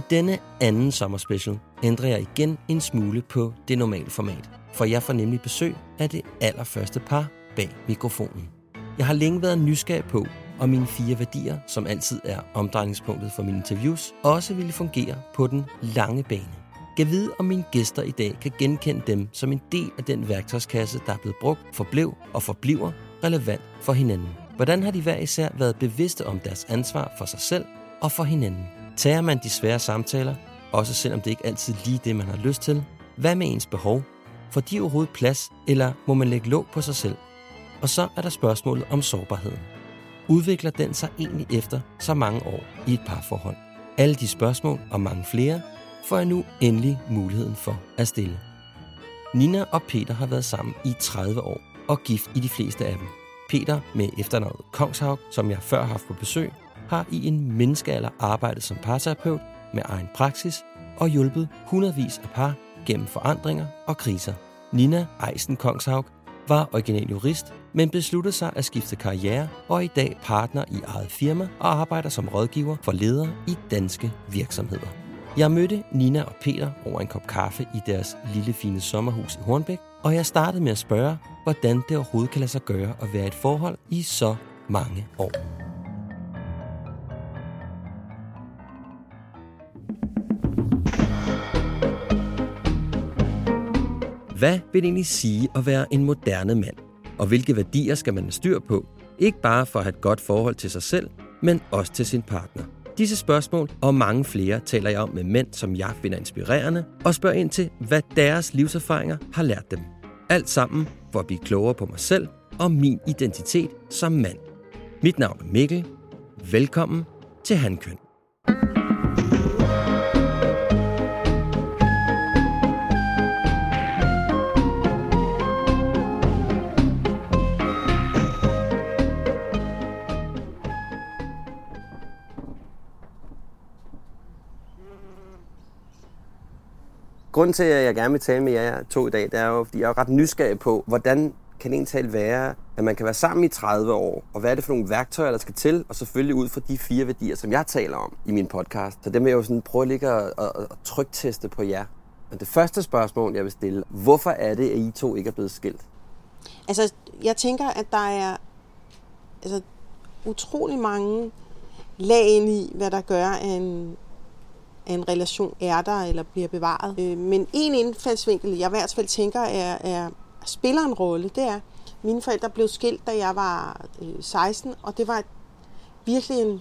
I denne anden sommerspecial ændrer jeg igen en smule på det normale format, for jeg får nemlig besøg af det allerførste par bag mikrofonen. Jeg har længe været nysgerrig på, om mine fire værdier, som altid er omdrejningspunktet for mine interviews, også ville fungere på den lange bane. Jeg vide, om mine gæster i dag kan genkende dem som en del af den værktøjskasse, der er blevet brugt, forblev og forbliver relevant for hinanden. Hvordan har de hver især været bevidste om deres ansvar for sig selv og for hinanden? Tager man de svære samtaler, også selvom det ikke altid lige det, man har lyst til? Hvad med ens behov? Får de overhovedet plads, eller må man lægge låg på sig selv? Og så er der spørgsmålet om sårbarheden. Udvikler den sig egentlig efter så mange år i et parforhold? Alle de spørgsmål og mange flere får jeg nu endelig muligheden for at stille. Nina og Peter har været sammen i 30 år og gift i de fleste af dem. Peter med efternavnet Kongshaug, som jeg før har haft på besøg, har i en menneskealder arbejdet som parterapeut med egen praksis og hjulpet hundredvis af par gennem forandringer og kriser. Nina Eisen Kongshaug var original jurist, men besluttede sig at skifte karriere og er i dag partner i eget firma og arbejder som rådgiver for ledere i danske virksomheder. Jeg mødte Nina og Peter over en kop kaffe i deres lille fine sommerhus i Hornbæk, og jeg startede med at spørge, hvordan det overhovedet kan lade sig gøre at være et forhold i så mange år. Hvad vil det egentlig sige at være en moderne mand? Og hvilke værdier skal man have styr på? Ikke bare for at have et godt forhold til sig selv, men også til sin partner. Disse spørgsmål og mange flere taler jeg om med mænd, som jeg finder inspirerende, og spørger ind til, hvad deres livserfaringer har lært dem. Alt sammen for at blive klogere på mig selv og min identitet som mand. Mit navn er Mikkel. Velkommen til Handkøn. Grunden til, at jeg gerne vil tale med jer to i dag, det er jo, fordi jeg er ret nysgerrig på, hvordan kan en tal være, at man kan være sammen i 30 år, og hvad er det for nogle værktøjer, der skal til, og selvfølgelig ud fra de fire værdier, som jeg taler om i min podcast. Så dem vil jeg jo sådan prøve at ligge og, og, og trykteste på jer. Men det første spørgsmål, jeg vil stille, hvorfor er det, at I to ikke er blevet skilt? Altså, jeg tænker, at der er altså, utrolig mange lag ind i, hvad der gør, at en, at en relation er der eller bliver bevaret. Øh, Men en indfaldsvinkel, jeg i hvert fald tænker, er, er spiller en rolle, det er, mine forældre blev skilt, da jeg var øh, 16, og det var virkelig en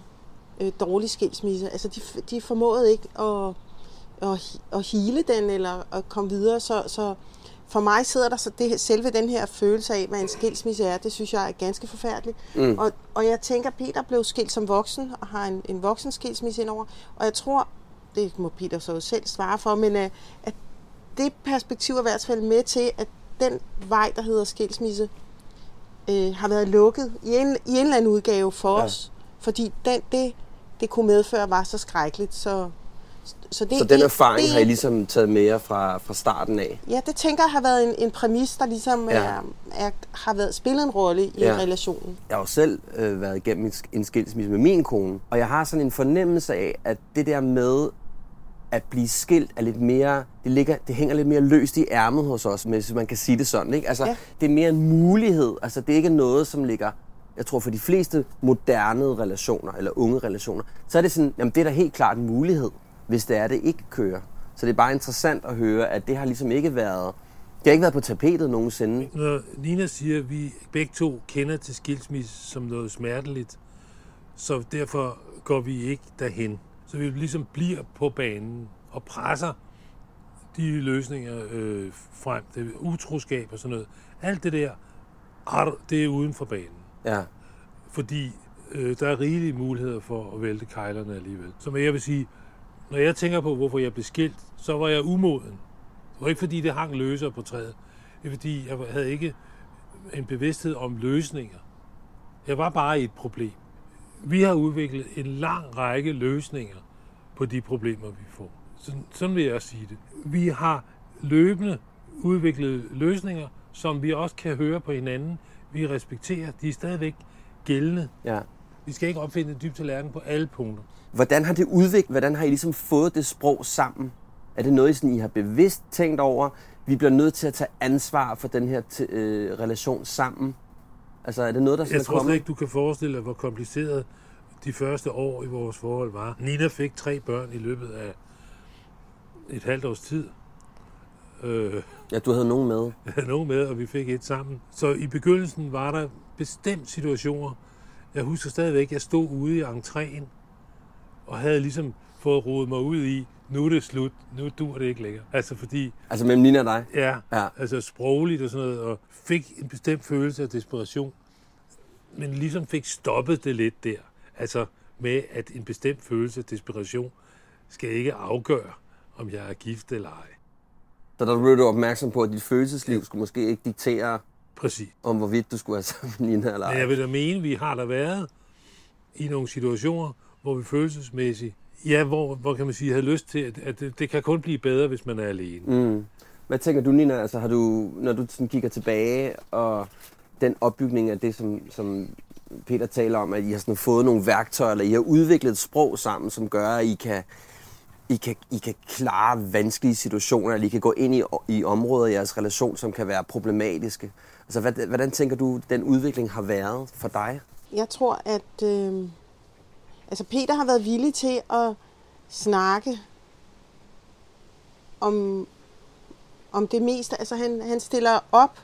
øh, dårlig skilsmisse. Altså, de, de formåede ikke at, at, at hele den eller at komme videre, så, så for mig sidder der så det, selve den her følelse af, hvad en skilsmisse er, det synes jeg er ganske forfærdeligt. Mm. Og, og jeg tænker, Peter blev skilt som voksen, og har en, en voksen skilsmisse indover, og jeg tror, det må Peter så selv svare for, men uh, at det perspektiv er i hvert fald med til, at den vej, der hedder skilsmisse, øh, har været lukket i en, i en eller anden udgave for Ja. os. Fordi den, det, det kunne medføre, var så skrækkeligt. Så, så, det, Så den erfaring det, har I ligesom taget med jer fra, fra starten af? Ja, det tænker jeg har været en, en præmis, der ligesom Ja. er, er, har været spillet en rolle i Ja. ja. relationen. Jeg har jo selv øh, været igennem en skilsmisse med min kone, og jeg har sådan en fornemmelse af, at det der med at blive skilt er lidt mere, det, ligger, det hænger lidt mere løst i ærmet hos os, hvis man kan sige det sådan. Ikke? Altså, ja. Det er mere en mulighed, altså det er ikke noget, som ligger, jeg tror for de fleste moderne relationer, eller unge relationer, så er det sådan, jamen det er da helt klart en mulighed, hvis det er, det ikke kører. Så det er bare interessant at høre, at det har ligesom ikke været, det har ikke været på tapetet nogensinde. Når Nina siger, at vi begge to kender til skilsmisse som noget smerteligt, så derfor går vi ikke derhen. Så vi ligesom bliver på banen. og presser de løsninger øh, frem. Det er utroskab og sådan noget. Alt det der, det er uden for banen. Ja. Fordi øh, der er rigelige muligheder for at vælte kejlerne alligevel. Så jeg vil sige, når jeg tænker på, hvorfor jeg blev skilt, så var jeg umoden. Det var ikke fordi, det hang løser på træet. Det er fordi, jeg havde ikke en bevidsthed om løsninger. Jeg var bare i et problem. Vi har udviklet en lang række løsninger på de problemer, vi får. Sådan, sådan vil jeg sige det. Vi har løbende udviklet løsninger, som vi også kan høre på hinanden. Vi respekterer. De er stadigvæk gældende. ja. Vi skal ikke opfinde dyb tallerken på alle punkter. Hvordan har det udviklet? Hvordan har I ligesom fået det sprog sammen? Er det noget, I, sådan, I har bevidst tænkt over? Vi bliver nødt til at tage ansvar for den her øh, relation sammen. Altså, er det noget, der sådan Jeg tror slet ikke, du kan forestille dig, hvor kompliceret de første år i vores forhold var. Nina fik tre børn i løbet af et halvt års tid. Øh, Ja, du havde nogen med. jeg havde nogen med, og vi fik et sammen. Så i begyndelsen var der bestemt situationer. Jeg husker stadigvæk, at jeg stod ude i entréen, og havde ligesom fået rodet mig ud i, nu er det slut, nu dur det ikke længere. Altså fordi, Altså mellem Nina og dig? ja, Ja. altså sprogligt og sådan noget, og fik en bestemt følelse af desperation, men ligesom fik stoppet det lidt der. Altså med, at en bestemt følelse af desperation skal ikke afgøre, om jeg er gift eller ej. Så der blev du opmærksom på, at dit følelsesliv skulle måske ikke diktere, Præcis. om hvorvidt du skulle være sammen med Nina eller Men ej. jeg vil da mene, vi har der været i nogle situationer, hvor vi følelsesmæssigt, ja, hvor, hvor kan man sige, havde lyst til, at, at det, det kan kun blive bedre, hvis man er alene. Mm. Hvad tænker du, Nina? Altså, har du, når du sådan kigger tilbage, og den opbygning af det, som, som Peter taler om, at I har sådan fået nogle værktøjer, eller I har udviklet et sprog sammen, som gør, at I kan, I kan, I kan klare vanskelige situationer, eller I kan gå ind i, i områder i jeres relation, som kan være problematiske. Altså, hvad, hvordan tænker du, den udvikling har været for dig? Jeg tror, at øh, altså Peter har været villig til at snakke om, om det meste. Altså han, han stiller op,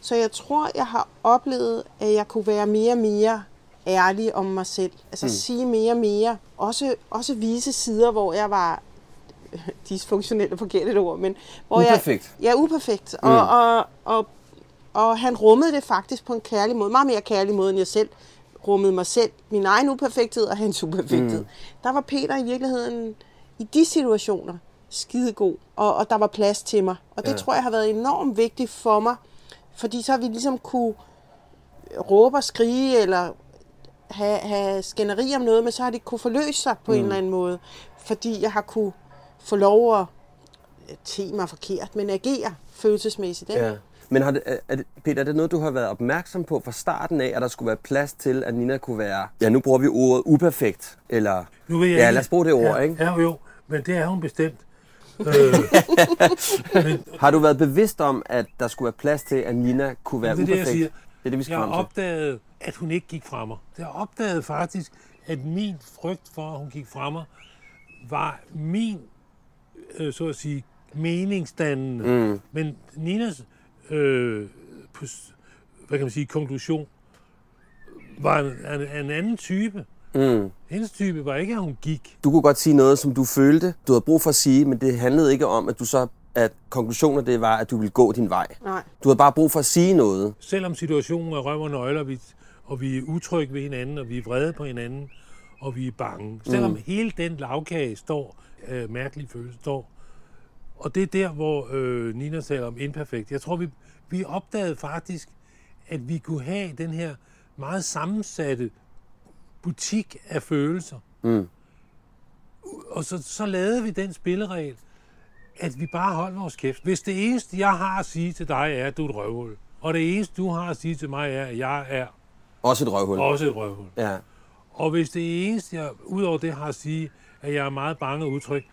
så jeg tror, jeg har oplevet, at jeg kunne være mere og mere ærlig om mig selv. Altså mm. sige mere og mere. Også, også vise sider, hvor jeg var dysfunktionel er forkert et ord, men hvor Uperfekt. jeg... Ja, uperfekt. Mm. Og, og, og, og han rummede det faktisk på en kærlig måde. Meget mere kærlig måde, end jeg selv rummede mig selv. Min egen uperfekthed og hans uperfekthed. Mm. Der var Peter i virkeligheden i de situationer skidegod, og, og der var plads til mig. Og det Ja. tror jeg har været enormt vigtigt for mig, fordi så har vi ligesom kunne råbe og skrige, eller have, have skænderi om noget, men så har det kunne forløse sig på mm. en eller anden måde, fordi jeg har kunne få lov at te mig forkert, men agere følelsesmæssigt. Ikke? Ja. Men har det, er, det, Peter, er det noget, du har været opmærksom på fra starten af, at der skulle være plads til, at Nina kunne være, ja, nu bruger vi ordet uperfekt, eller, Nu vil jeg ja, lad os bruge det ord, ja, ikke? Ja, jo, men det er hun bestemt. øh, men Har du været bevidst om, at der skulle være plads til, at Nina kunne være det er det, jeg uperfekt? siger. Det er det, vi skal Jeg opdaget, at hun ikke gik fra mig. Jeg har opdaget faktisk, at min frygt for, at hun gik fra mig, var min, øh, så at sige, meningsdannende. Mm. Men Ninas, øh, pos- hvad kan man sige, konklusion, var en, en, en anden type. Mm. Hendes type var ikke, at hun gik. Du kunne godt sige noget, som du følte, du havde brug for at sige, men det handlede ikke om, at du så at konklusionen det var, at du ville gå din vej. Nej. Du havde bare brug for at sige noget. Selvom situationen er røv og nøgler, vi, og vi er utrygge ved hinanden, og vi er vrede på hinanden, og vi er bange. Selvom mm. hele den lavkage står, øh, mærkelige følelse står, og det er der, hvor øh, Nina taler om imperfekt. Jeg tror, vi, vi opdagede faktisk, at vi kunne have den her meget sammensatte butik af følelser. Mm. Og så, så lavede vi den spilleregel, at vi bare holdt vores kæft. Hvis det eneste, jeg har at sige til dig, er, at du er et røvhul, og det eneste, du har at sige til mig, er, at jeg er Også et røvhul. også et røvhul. Ja. Og hvis det eneste, jeg udover det har at sige, at jeg er meget bange og utryg,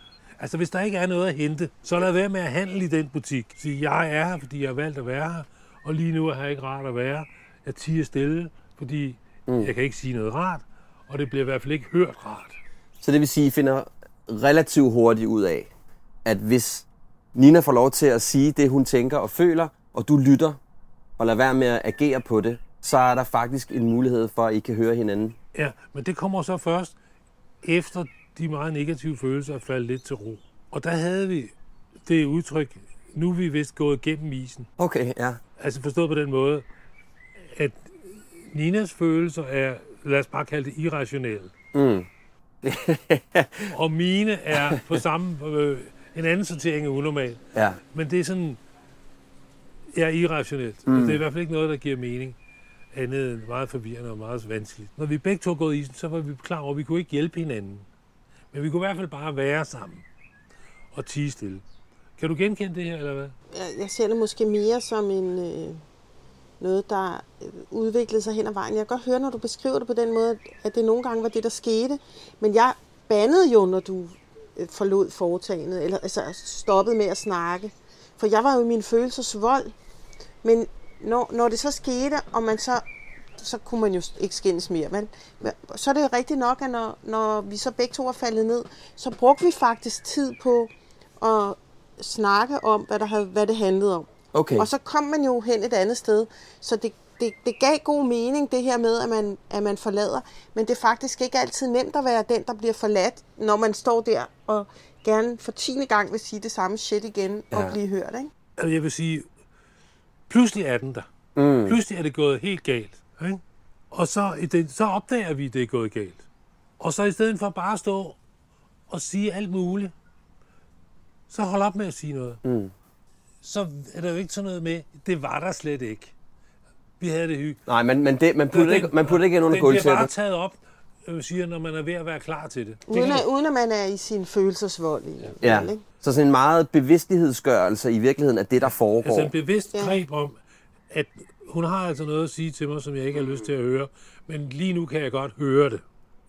altså hvis der ikke er noget at hente, så lad være med at handle i den butik. Sige, jeg er her, fordi jeg har valgt at være her, og lige nu er jeg ikke rart at være. Jeg tiger stille, fordi mm. jeg kan ikke sige noget rart, og det bliver i hvert fald ikke hørt rart. Så det vil sige, at I finder relativt hurtigt ud af, at hvis Nina får lov til at sige det, hun tænker og føler, og du lytter og lader være med at agere på det, så er der faktisk en mulighed for, at I kan høre hinanden. Ja, men det kommer så først efter de meget negative følelser er faldet lidt til ro. Og der havde vi det udtryk, nu er vi vist gået gennem isen. Okay, ja. Altså forstået på den måde, at Ninas følelser er, lad os bare kalde det irrationelle. Mm. Og mine er på samme, øh, en anden sortering af unormal. Ja. Men det er sådan, er irrationelt. Mm. Det er i hvert fald ikke noget, der giver mening andet end meget forvirrende og meget vanskeligt. Når vi begge to gået i isen, så var vi klar over, at vi kunne ikke hjælpe hinanden. Men vi kunne i hvert fald bare være sammen og tige stille. Kan du genkende det her, eller hvad? Jeg, jeg ser det måske mere som en, øh, noget, der øh, udviklede sig hen ad vejen. Jeg kan godt høre, når du beskriver det på den måde, at det nogle gange var det, der skete. Men jeg bandede jo, når du øh, forlod foretagendet, eller altså stoppede med at snakke. For jeg var jo i min følelsesvold. Men når, når det så skete, og man så så kunne man jo ikke skændes mere. Men, men så er det jo rigtigt nok, at når, når vi så begge to er faldet ned, så brugte vi faktisk tid på at snakke om, hvad, der havde, hvad det handlede om. Okay. Og så kom man jo hen et andet sted. Så det, det, det gav god mening, det her med, at man, at man forlader. Men det er faktisk ikke altid nemt at være den, der bliver forladt, når man står der og gerne for tiende gang vil sige det samme shit igen ja. og blive hørt. Ikke? Altså, Jeg vil sige, pludselig er den der. Mm. Pludselig er det gået helt galt. Ikke? Og så, i det, så opdager vi, at det er gået galt. Og så i stedet for bare at stå og sige alt muligt, så hold op med at sige noget. Mm. Så er der jo ikke sådan noget med, det var der slet ikke. Vi havde det hyggeligt. Nej, men, men, det, man putter Den- ikke, man putter ikke ind under Den bliver bare gulvtæppet. taget op, jeg siger, når man er ved at være klar til det. det Uden at, uden at man er i sin følelsesvold. I, Ja. Ikke? Så sådan en meget bevidstighedsgørelse i virkeligheden af det, der foregår. Altså en bevidst Ja. greb om, at hun har altså noget at sige til mig, som jeg ikke har lyst til at høre, men lige nu kan jeg godt høre det,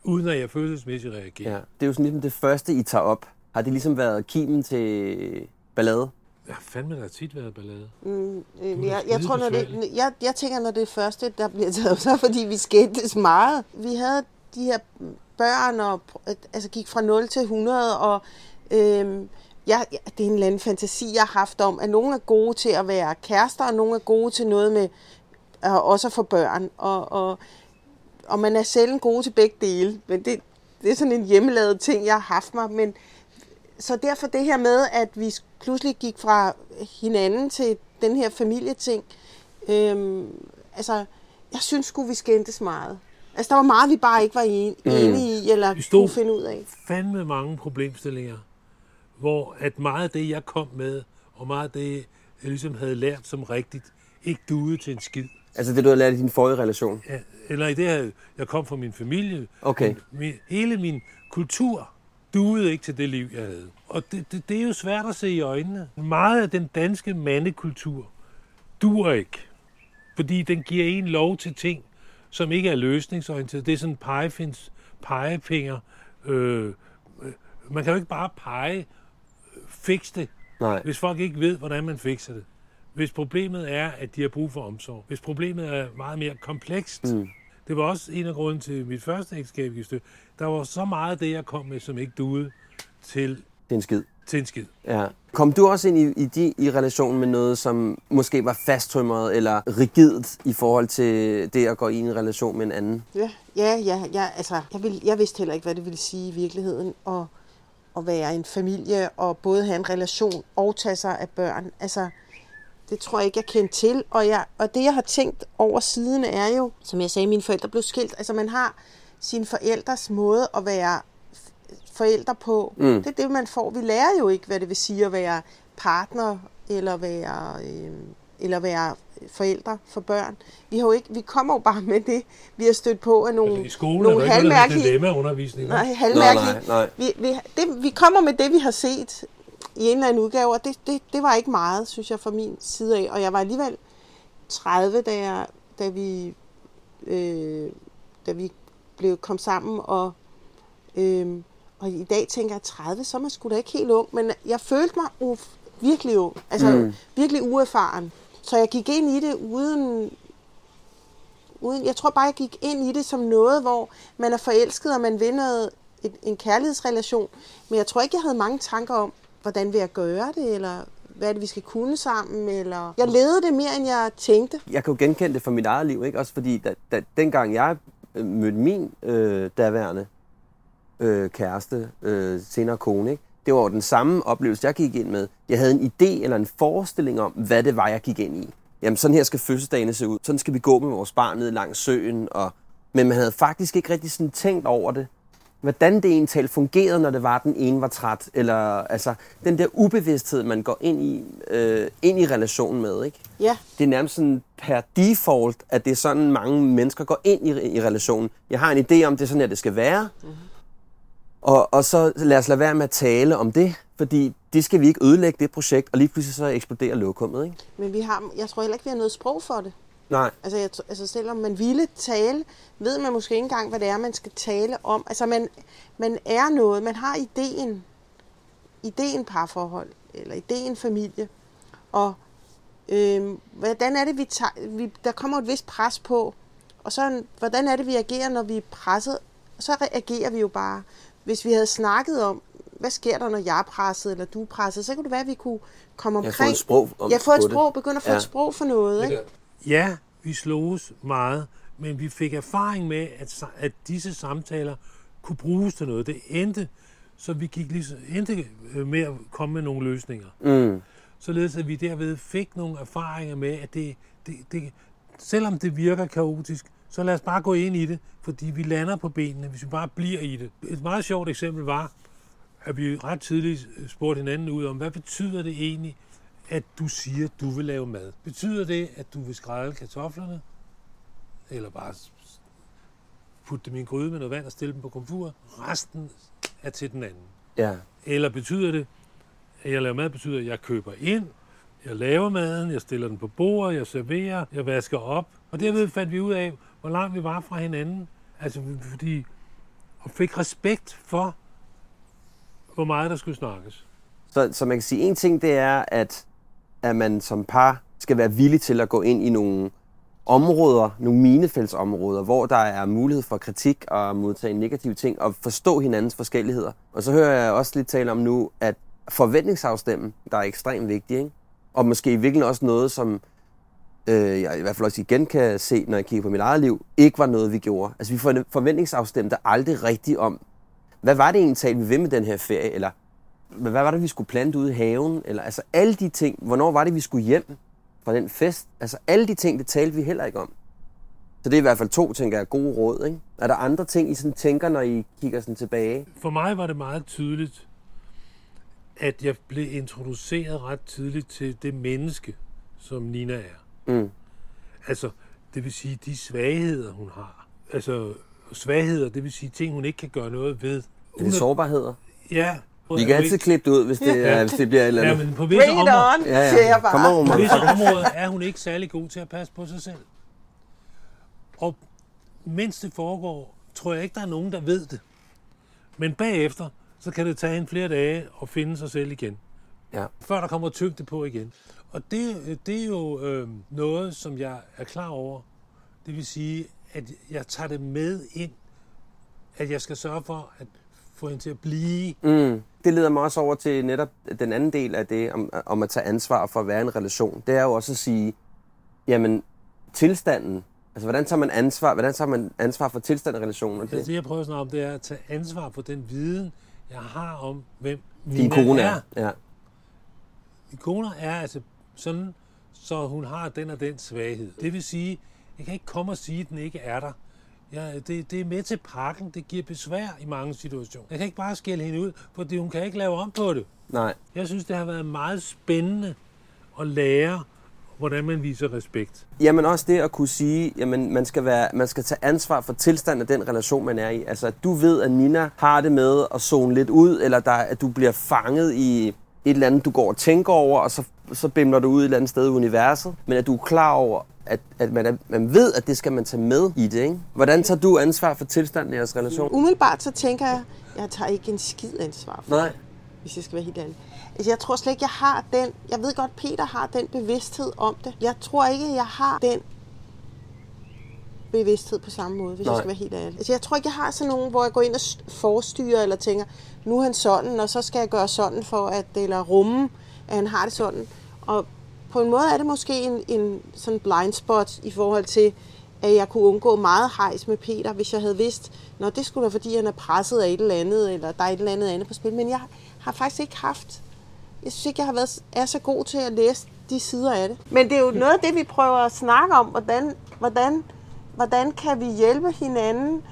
uden at jeg følelsesmæssigt reagerer. Ja. Det er jo sådan ligesom det første, I tager op. Har det ligesom været kimen til ballade? Ja, fandme, der har tit været ballade. Øh, er jeg, jeg, tror, når det, jeg, jeg tænker, når det er første, der bliver taget op, så fordi vi skændtes meget. Vi havde de her børn, og altså gik fra 0 til 100, og øhm, jeg, ja, det er en eller anden fantasi, jeg har haft om, at nogle er gode til at være kærester, og nogle er gode til noget med øh, også at få børn. Og, og, og man er selv gode til begge dele, men det, det er sådan en hjemmelavet ting, jeg har haft mig. Men, så derfor det her med, at vi pludselig gik fra hinanden til den her familieting, øhm, altså, jeg synes sgu, vi skændtes meget. Altså, der var meget, vi bare ikke var mm. enige i, eller stod- kunne finde ud af. Fandme mange problemstillinger, hvor at meget af det, jeg kom med, og meget af det, jeg ligesom havde lært som rigtigt, ikke duede til en skid. Altså det, du har lært i din forrige relation? Ja, eller i det her, jeg kom fra min familie. Okay. Min, hele min kultur duede ikke til det liv, jeg havde. Og det, det, det er jo svært at se i øjnene. Meget af den danske mandekultur duer ikke. Fordi den giver en lov til ting, som ikke er løsningsorienteret. Det er sådan pegefins, pegefinger. Øh, øh, man kan jo ikke bare pege, fix det, Nej. hvis folk ikke ved, hvordan man fikser det. Hvis problemet er, at de har brug for omsorg. Hvis problemet er meget mere komplekst. Mm. Det var også en af grunden til mit første ægteskab i stykke. Der var så meget af det, jeg kom med, som ikke duede til, Det er en skid. til en skid. Ja. Kom du også ind i, i, de, i relationen med noget, som måske var fasttømret eller rigidt i forhold til det at gå ind i en relation med en anden? Ja, ja, ja, ja altså, jeg, vil, jeg vidste heller ikke, hvad det ville sige i virkeligheden, at, at være en familie, og både have en relation og tage sig af børn. Altså, det tror jeg ikke, jeg kendte til. Og, jeg, og det, jeg har tænkt over siden, er jo, som jeg sagde, mine forældre blev skilt. Altså, man har sine forældres måde at være forældre på. Mm. Det er det, man får. Vi lærer jo ikke, hvad det vil sige at være partner, eller være, øh, eller være forældre for børn. Vi, har jo ikke, vi kommer jo bare med det, vi har stødt på af nogle, Altså, I skolen er nogle der ikke noget, der hedder halvmærkelige... Nej, halvmærkelige. Nej, nej, nej. Vi, vi, det, vi kommer med det, vi har set i en eller anden udgave, og det, det, det var ikke meget, synes jeg, fra min side af. Og jeg var alligevel 30, da, jeg, da, vi, øh, da vi blev kom sammen, og, øh, og i dag tænker jeg 30, så er man sgu da ikke helt ung, men jeg følte mig uh, virkelig ung, altså mm. virkelig uerfaren. Så jeg gik ind i det uden, uden, jeg tror bare, jeg gik ind i det som noget, hvor man er forelsket, og man vil noget, en kærlighedsrelation. Men jeg tror ikke, jeg havde mange tanker om, hvordan vil jeg gøre det, eller hvad er det, vi skal kunne sammen, eller... Jeg levede det mere, end jeg tænkte. Jeg kan jo genkende det fra mit eget liv, ikke? Også fordi, da, da, dengang jeg øh, mødte min øh, daværende øh, kæreste, øh, senere kone, ikke? Det var jo den samme oplevelse, jeg gik ind med. Jeg havde en idé eller en forestilling om, hvad det var, jeg gik ind i. Jamen, sådan her skal fødselsdagene se ud. Sådan skal vi gå med vores barn ned langs søen. Og... Men man havde faktisk ikke rigtig sådan tænkt over det. Hvordan det egentlig fungerede, når det var, den ene var træt. Eller altså, den der ubevidsthed, man går ind i, øh, ind i relationen med. Ikke? Ja. Det er nærmest sådan per default, at det er sådan, mange mennesker går ind i, i relationen. Jeg har en idé om, det er sådan her, det skal være. Mm-hmm. Og, og så lad os lade være med at tale om det, fordi det skal vi ikke ødelægge, det projekt, og lige pludselig så eksploderer lokummet, ikke? Men vi har, jeg tror heller ikke, vi har noget sprog for det. Nej. Altså, jeg, altså selvom man ville tale, ved man måske ikke engang, hvad det er, man skal tale om. Altså, man, man er noget, man har ideen, ideen parforhold, eller ideen familie. Og øh, hvordan er det, vi tager, vi, der kommer et vist pres på, og så, hvordan er det, vi agerer, når vi er presset? Så reagerer vi jo bare. Hvis vi havde snakket om, hvad sker der, når jeg er presset, eller du er presset, så kunne det være, at vi kunne komme omkring... Jeg får et sprog om Jeg får et sprog, begynder at få Ja. et sprog for noget, ikke? Ja, vi sloges meget, men vi fik erfaring med, at, at disse samtaler kunne bruges til noget. Det endte, så vi gik lige, endte øh, med at komme med nogle løsninger. Mm. Således at vi derved fik nogle erfaringer med, at det, det, det, selvom det virker kaotisk, så lad os bare gå ind i det, fordi vi lander på benene, hvis vi bare bliver i det. Et meget sjovt eksempel var, at vi ret tidligt spurgte hinanden ud om, hvad betyder det egentlig, at du siger, at du vil lave mad? Betyder det, at du vil skrælle kartoflerne? Eller bare putte dem i en gryde med noget vand og stille dem på komfur? Resten er til den anden. Ja. Eller betyder det, at jeg laver mad, betyder, at jeg køber ind, jeg laver maden, jeg stiller den på bordet, jeg serverer, jeg vasker op. Og derved fandt vi ud af, hvor langt vi var fra hinanden. Altså, fordi... Og fik respekt for, hvor meget der skulle snakkes. Så, så man kan sige, en ting det er, at, at man som par skal være villig til at gå ind i nogle områder, nogle minefældsområder, hvor der er mulighed for kritik og modtage negative ting og forstå hinandens forskelligheder. Og så hører jeg også lidt tale om nu, at forventningsafstemmen, der er ekstremt vigtig, ikke? Og måske i virkeligheden også noget, som øh, jeg i hvert fald også igen kan se, når jeg kigger på mit eget liv, ikke var noget, vi gjorde. Altså vi forventningsafstemte aldrig rigtigt om, hvad var det egentlig, talte vi ved med den her ferie, eller hvad var det, vi skulle plante ude i haven? Eller altså alle de ting. Hvornår var det, vi skulle hjem fra den fest? Altså alle de ting, det talte vi heller ikke om. Så det er i hvert fald to, tænker jeg, gode råd. Ikke? Er der andre ting, I sådan tænker, når I kigger sådan tilbage? For mig var det meget tydeligt, at jeg blev introduceret ret tidligt til det menneske, som Nina er. Mm. Altså, det vil sige de svagheder, hun har. Altså, svagheder, det vil sige ting, hun ikke kan gøre noget ved. Er Hun det sårbarheder? Ja. Vi kan altid klippe det ud, hvis det, ja. hvis det bliver et eller Ja, andet. men på visse, områder, on, Ja, ja. Kom on, på visse områder er hun ikke særlig god til at passe på sig selv. Og mens det foregår, tror jeg ikke, der er nogen, der ved det. Men bagefter, så kan det tage en flere dage at finde sig selv igen. Ja. Før der kommer tyngde på igen. Og det, det er jo øh, noget, som jeg er klar over. Det vil sige, at jeg tager det med ind, at jeg skal sørge for at få hende til at blive. Mm. Det leder mig også over til netop den anden del af det, om, om at tage ansvar for at være i en relation. Det er jo også at sige, jamen, tilstanden, altså hvordan tager man ansvar, hvordan tager man ansvar for tilstanden i relationen? Og Altså, det, det, jeg prøver at snakke om, det er at tage ansvar for den viden, jeg har om, hvem Nina kone er. er. Ja. Min kone er altså sådan, så hun har den og den svaghed. Det vil sige, jeg kan ikke komme og sige, at den ikke er der. Ja, det, det er med til pakken. Det giver besvær i mange situationer. Jeg kan ikke bare skælde hende ud, fordi hun kan ikke lave om på det. Nej. Jeg synes, det har været meget spændende at lære, hvordan man viser respekt. Jamen også det at kunne sige, jamen man skal, være, man skal tage ansvar for tilstanden af den relation, man er i. Altså at du ved, at Nina har det med at zone lidt ud, eller der, at du bliver fanget i et eller andet, du går og tænker over, og så, så bimler du ud et eller andet sted i universet. Men at du er klar over, at, at man, er, man ved, at det skal man tage med i det. Ikke? Hvordan tager du ansvar for tilstanden i jeres relation? Umiddelbart så tænker jeg, jeg tager ikke en skid ansvar for Nej. hvis jeg skal være helt ærlig. Altså, jeg tror slet ikke, jeg har den... Jeg ved godt, Peter har den bevidsthed om det. Jeg tror ikke, jeg har den bevidsthed på samme måde, hvis Nej. Jeg skal være helt ærlig. Altså, jeg tror ikke, jeg har sådan nogen, hvor jeg går ind og forstyrer, eller tænker, nu er han sådan, og så skal jeg gøre sådan for at, eller rumme, at han har det sådan. Og på en måde er det måske en, en sådan blind spot i forhold til, at jeg kunne undgå meget hejs med Peter, hvis jeg havde vidst, når det skulle være, fordi han er presset af et eller andet, eller der er et eller andet andet på spil. Men jeg har faktisk ikke haft... Jeg synes ikke, jeg har været, er så god til at læse de sider af det. Men det er jo noget af det, vi prøver at snakke om. Hvordan, hvordan, hvordan kan vi hjælpe hinanden?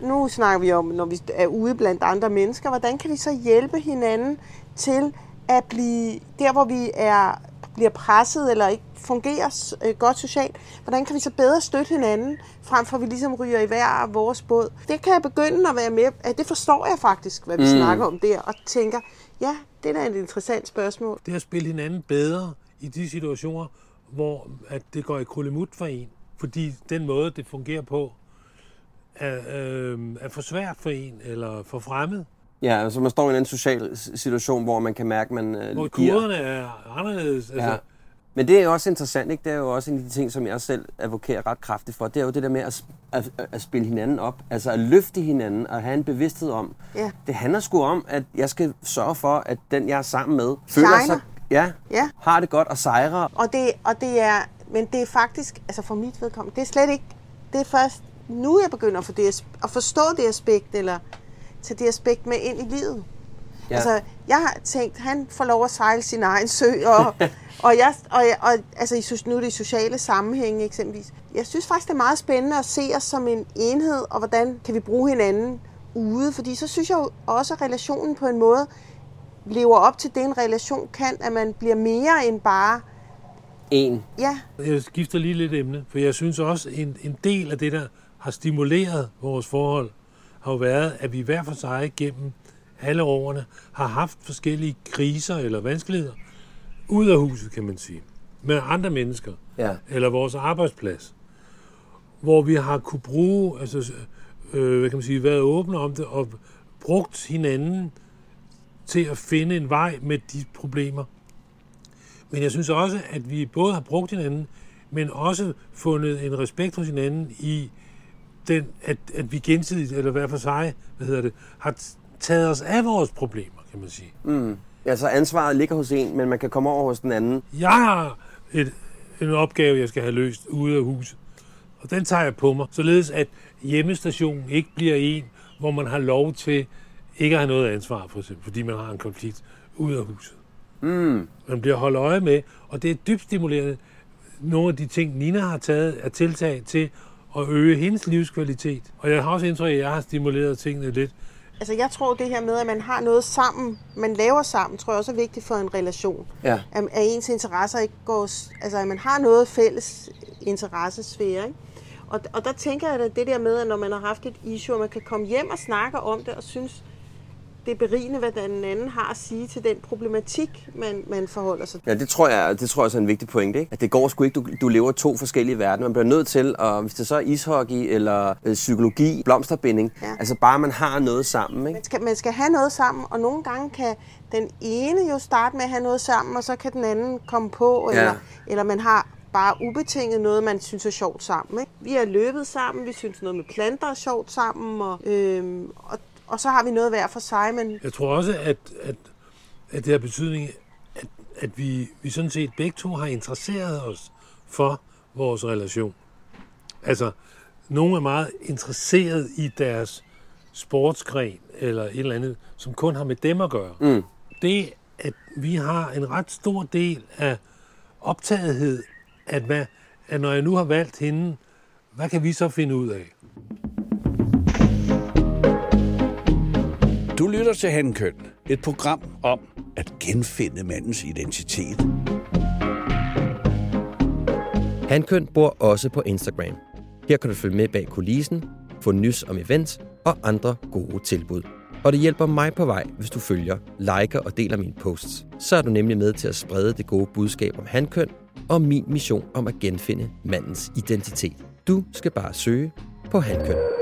Nu snakker vi om, når vi er ude blandt andre mennesker. Hvordan kan vi så hjælpe hinanden til at blive der, hvor vi er, bliver presset eller ikke fungerer øh, godt socialt, hvordan kan vi så bedre støtte hinanden, frem for at vi ligesom ryger i hver vores båd. Det kan jeg begynde at være med, at det forstår jeg faktisk, hvad vi mm. snakker om der, og tænker, ja, det er da et interessant spørgsmål. Det at spille hinanden bedre i de situationer, hvor at det går i krullemut for en, fordi den måde, det fungerer på, er, øh, er for svært for en, eller for fremmed. Ja, altså man står i en social situation, hvor man kan mærke, at man øh, Hvor kurerne er anderledes. Altså, ja. Men det er jo også interessant, ikke? Det er jo også en af de ting, som jeg selv advokerer ret kraftigt for. Det er jo det der med at, at, at spille hinanden op. Altså at løfte hinanden og have en bevidsthed om. Ja. Det handler sgu om, at jeg skal sørge for, at den, jeg er sammen med, føler sig, ja, ja. har det godt og sejrer. Og det, og det er, men det er faktisk, altså for mit vedkommende, det er slet ikke, det er først nu, jeg begynder at, få det, at forstå det aspekt, eller tage det aspekt med ind i livet. Ja. Altså, jeg har tænkt, han får lov at sejle sin egen sø, og, og, jeg, og, og altså, nu er det i sociale sammenhænge eksempelvis. Jeg synes faktisk, det er meget spændende at se os som en enhed, og hvordan kan vi bruge hinanden ude, fordi så synes jeg jo også, at relationen på en måde lever op til det, en relation kan, at man bliver mere end bare en. Ja. Jeg skifter lige lidt emne, for jeg synes også, en, en del af det, der har stimuleret vores forhold, har jo været, at vi hver for sig gennem alle årene har haft forskellige kriser eller vanskeligheder ud af huset, kan man sige, med andre mennesker, ja. eller vores arbejdsplads, hvor vi har kunne bruge, altså, øh, hvad kan man sige, været åbne om det, og brugt hinanden til at finde en vej med de problemer. Men jeg synes også, at vi både har brugt hinanden, men også fundet en respekt hos hinanden i den, at, at vi gensidigt, eller hver for sig, hvad hedder det, har taget os af vores problemer, kan man sige. Mm. Altså ansvaret ligger hos en, men man kan komme over hos den anden. Jeg har et, en opgave, jeg skal have løst ude af huset. Og den tager jeg på mig, således at hjemmestationen ikke bliver en, hvor man har lov til ikke at have noget ansvar, for eksempel, fordi man har en konflikt ude af huset. Mm. Man bliver holdt øje med, og det er dybt stimulerende. Nogle af de ting, Nina har taget, er tiltag til at øge hendes livskvalitet. Og jeg har også indtryk, at jeg har stimuleret tingene lidt. Altså jeg tror det her med, at man har noget sammen, man laver sammen, tror jeg også er vigtigt for en relation. Ja. At, at ens interesser ikke går... Altså at man har noget fælles interessesfære, ikke? Og, og der tænker jeg at det der med, at når man har haft et issue, og man kan komme hjem og snakke om det, og synes, det er berigende, hvad den anden har at sige til den problematik, man, man forholder sig til. Ja, det tror jeg, det tror jeg er en vigtig pointe. Ikke? At det går sgu ikke, du, du lever to forskellige verdener. Man bliver nødt til, at, hvis det så er ishockey eller øh, psykologi, blomsterbinding, ja. altså bare man har noget sammen. Ikke? Man, skal, man skal have noget sammen, og nogle gange kan den ene jo starte med at have noget sammen, og så kan den anden komme på, eller, ja. eller man har bare ubetinget noget, man synes er sjovt sammen. Ikke? Vi har løbet sammen, vi synes noget med planter er sjovt sammen, og, øhm, og og så har vi noget hver for sig. Men... Jeg tror også, at, at, at det har betydning, at, at vi, vi sådan set begge to har interesseret os for vores relation. Altså, nogen er meget interesseret i deres sportsgren eller et eller andet, som kun har med dem at gøre. Mm. Det, at vi har en ret stor del af optagethed, at, hvad, at når jeg nu har valgt hende, hvad kan vi så finde ud af? Du lytter til Handkøn, et program om at genfinde mandens identitet. Handkøn bor også på Instagram. Her kan du følge med bag kulissen, få nys om events og andre gode tilbud. Og det hjælper mig på vej, hvis du følger, liker og deler mine posts. Så er du nemlig med til at sprede det gode budskab om handkøn og min mission om at genfinde mandens identitet. Du skal bare søge på handkøn.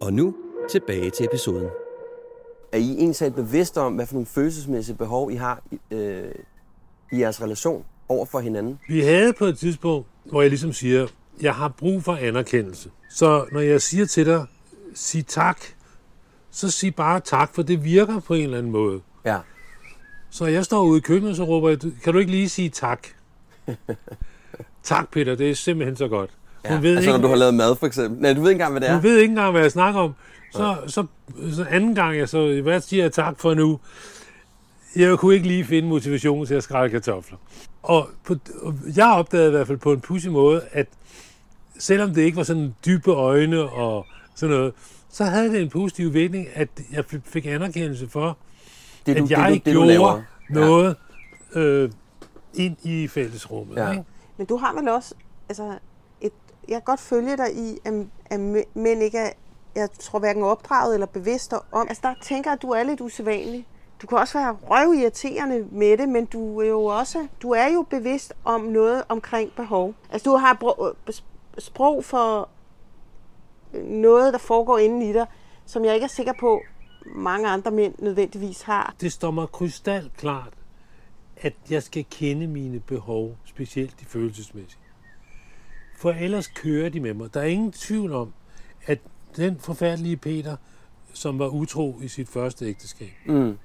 Og nu tilbage til episoden. Er I egentlig bevidste om, hvad for nogle følelsesmæssige behov I har øh, i jeres relation over for hinanden? Vi havde på et tidspunkt, hvor jeg ligesom siger, jeg har brug for anerkendelse. Så når jeg siger til dig, sig tak, så sig bare tak, for det virker på en eller anden måde. Ja. Så jeg står ude i køkkenet, så råber jeg, kan du ikke lige sige tak? tak, Peter, det er simpelthen så godt. Hun ja. ved altså, ikke, når du har lavet mad, for eksempel. Nej, du ved ikke engang, hvad det er. hun ved ikke engang, hvad jeg snakker om. Så, så, så anden gang, jeg så, hvad siger jeg tak for nu? Jeg kunne ikke lige finde motivation til at skrælle kartofler. Og på, og jeg opdagede i hvert fald på en pudsig måde, at selvom det ikke var sådan dybe øjne og sådan noget, så havde det en positiv vending, at jeg fik anerkendelse for, det, du, at jeg det, du, det, du gjorde laver. noget øh, ind i fællesrummet. Ja. Ikke? Men du har vel også, altså, jeg kan godt følge dig i, at, at mænd ikke er, jeg tror hverken opdraget eller bevidst om. Altså der tænker at du er lidt usædvanlig. Du kan også være røvirriterende med det, men du er jo også, du er jo bevidst om noget omkring behov. Altså du har øh, sprog for noget, der foregår inden i dig, som jeg ikke er sikker på, mange andre mænd nødvendigvis har. Det står mig krystal klart, at jeg skal kende mine behov, specielt de følelsesmæssige. For ellers kører de med mig. Der er ingen tvivl om, at den forfærdelige Peter, som var utro i sit første ægteskab, mm.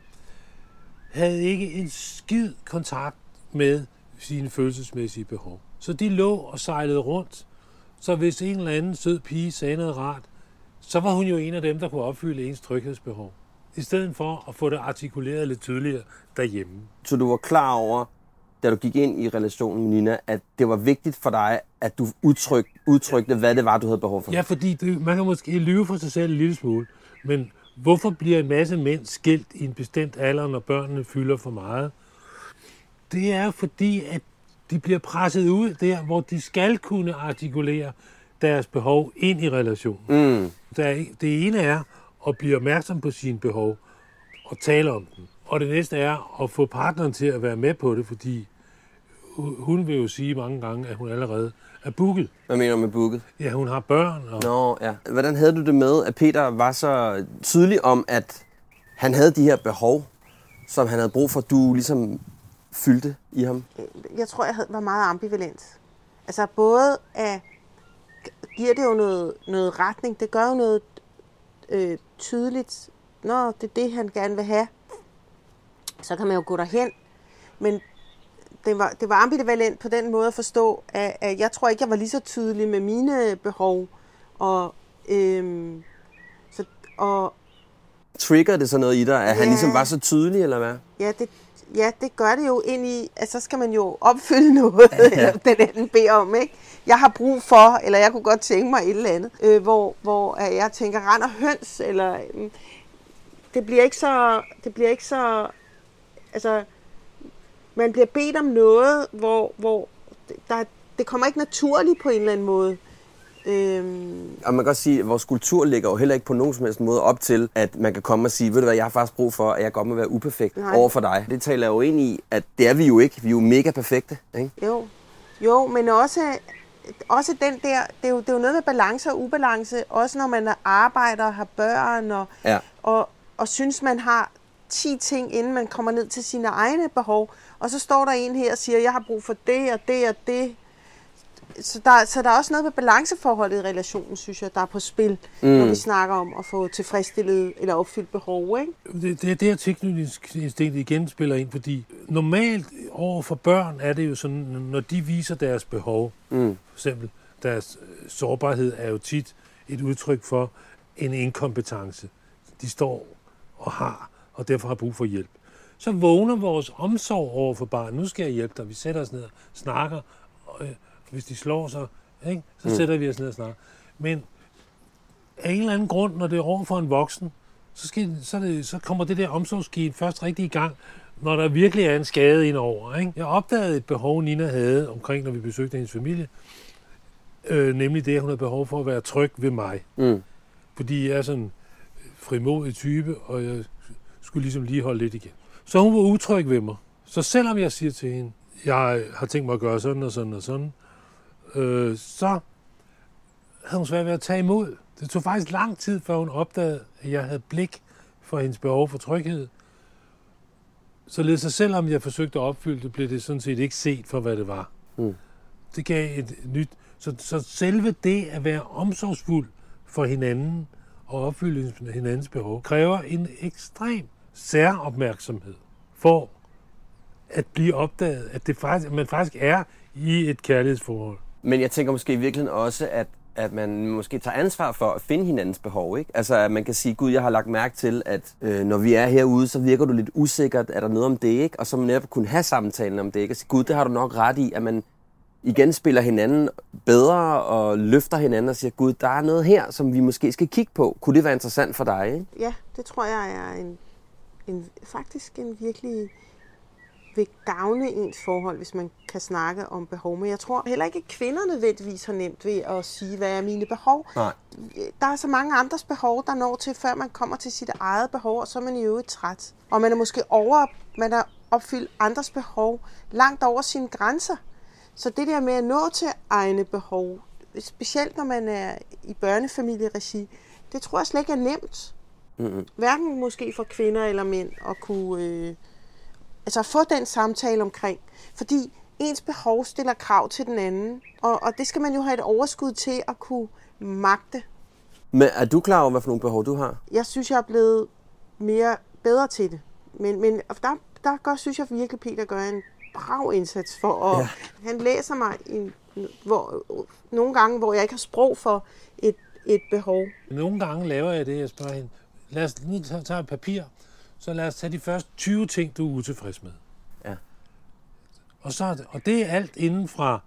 havde ikke en skid kontakt med sine følelsesmæssige behov. Så de lå og sejlede rundt. Så hvis en eller anden sød pige sagde noget rart, så var hun jo en af dem, der kunne opfylde ens tryghedsbehov. I stedet for at få det artikuleret lidt tydeligere derhjemme. Så du var klar over, da du gik ind i relationen med Nina, at det var vigtigt for dig, at du udtryk, udtrykte, hvad det var, du havde behov for? Ja, fordi det, man kan måske lyve for sig selv en lille smule, men hvorfor bliver en masse mænd skilt i en bestemt alder, når børnene fylder for meget? Det er fordi, at de bliver presset ud der, hvor de skal kunne artikulere deres behov ind i relationen. Mm. Der, det ene er at blive opmærksom på sine behov og tale om dem. Og det næste er at få partneren til at være med på det, fordi hun vil jo sige mange gange, at hun allerede er booket. Hvad mener du med booket? Ja, hun har børn. Og... Nå, ja. Hvordan havde du det med, at Peter var så tydelig om, at han havde de her behov, som han havde brug for, at du ligesom fyldte i ham? Jeg tror, jeg var meget ambivalent. Altså både at giver det jo noget, noget retning. Det gør jo noget øh, tydeligt. Nå, det er det, han gerne vil have. Så kan man jo gå derhen. Men det var, det var ambivalent på den måde at forstå, at, at jeg tror ikke, jeg var lige så tydelig med mine behov. Og, øhm, så, og Trigger det så noget i dig, at ja, han ligesom var så tydelig, eller hvad? Ja, det, ja, det gør det jo ind i, at så skal man jo opfylde noget, ja. den anden beder om, ikke? Jeg har brug for, eller jeg kunne godt tænke mig et eller andet, øh, hvor, hvor øh, jeg tænker, render høns, eller... Øh, det bliver ikke så... Det bliver ikke så... Altså, man bliver bedt om noget, hvor, hvor der, det kommer ikke naturligt på en eller anden måde. Øhm... Og man kan også sige, at vores kultur ligger jo heller ikke på nogen som helst måde op til, at man kan komme og sige, ved du hvad, jeg har faktisk brug for, at jeg godt må være uperfekt Nej. over for dig. Det taler jo ind i, at det er vi jo ikke. Vi er jo mega perfekte. Ikke? Jo. jo, men også, også den der, det er, jo, det er jo noget med balance og ubalance, også når man arbejder og har børn, og, ja. og, og synes, man har 10 ting, inden man kommer ned til sine egne behov. Og så står der en her og siger, jeg har brug for det og det og det så, der, så der er også noget med balanceforholdet i relationen, synes jeg, der er på spil, mm. når vi snakker om at få tilfredsstillet eller opfyldt behov. Ikke? Det, det er der tilknytningsinstinkt igen spiller ind, fordi normalt over for børn er det jo sådan, når de viser deres behov, mm. for eksempel deres øh, sårbarhed er jo tit et udtryk for en inkompetence. De står og har, og derfor har brug for hjælp. Så vågner vores omsorg over for barnet. Nu skal jeg hjælpe dig. Vi sætter os ned og snakker. Og, øh, hvis de slår sig, ikke? så mm. sætter vi os ned og snakker. Men af en eller anden grund, når det er over for en voksen, så, skal, så, det, så kommer det der omsorgsgivet først rigtig i gang, når der virkelig er en skade indover. Ikke? Jeg opdagede et behov, Nina havde omkring, når vi besøgte hendes familie, øh, nemlig det, at hun havde behov for at være tryg ved mig. Mm. Fordi jeg er sådan en frimodig type, og jeg skulle ligesom lige holde lidt igen. Så hun var utryg ved mig. Så selvom jeg siger til hende, jeg har tænkt mig at gøre sådan og sådan og sådan, øh, så havde hun svært ved at tage imod. Det tog faktisk lang tid, før hun opdagede, at jeg havde blik for hendes behov for tryghed. Således at selvom jeg forsøgte at opfylde det, blev det sådan set ikke set for, hvad det var. Mm. Det gav et nyt... Så, så selve det at være omsorgsfuld for hinanden og opfylde hinandens behov, kræver en ekstrem særopmærksomhed for at blive opdaget, at, det faktisk, at man faktisk er i et kærlighedsforhold. Men jeg tænker måske i virkeligheden også, at at man måske tager ansvar for at finde hinandens behov. Ikke? Altså, at man kan sige, gud, jeg har lagt mærke til, at øh, når vi er herude, så virker du lidt usikkert. Er der noget om det, ikke? Og så man netop kunne have samtalen om det, ikke? Og sige, gud, det har du nok ret i, at man igen spiller hinanden bedre og løfter hinanden og siger, gud, der er noget her, som vi måske skal kigge på. Kunne det være interessant for dig? Ikke? Ja, det tror jeg er en, en, faktisk en virkelig vil gavne ens forhold, hvis man kan snakke om behov. Men jeg tror heller ikke, at kvinder nødvendigvis har nemt ved at sige, hvad er mine behov. Nej. Der er så mange andres behov, der når til, før man kommer til sit eget behov, og så er man i øvrigt træt. Og man er måske over, man har opfyldt andres behov langt over sine grænser. Så det der med at nå til egne behov, specielt når man er i børnefamilieregi, det tror jeg slet ikke er nemt. Mm-hmm. Hverken måske for kvinder eller mænd at kunne... Øh, altså få den samtale omkring. Fordi ens behov stiller krav til den anden, og, og det skal man jo have et overskud til at kunne magte. Men er du klar over, hvad for nogle behov du har? Jeg synes, jeg er blevet mere bedre til det. Men, men der, der gør, synes jeg virkelig, Peter gør en brav indsats for at... Ja. Han læser mig en, hvor, nogle gange, hvor jeg ikke har sprog for et, et behov. Nogle gange laver jeg det, jeg spørger hende. Lad os lige tage et papir, så lad os tage de første 20 ting, du er utilfreds med. Ja. Og, så, og det er alt inden fra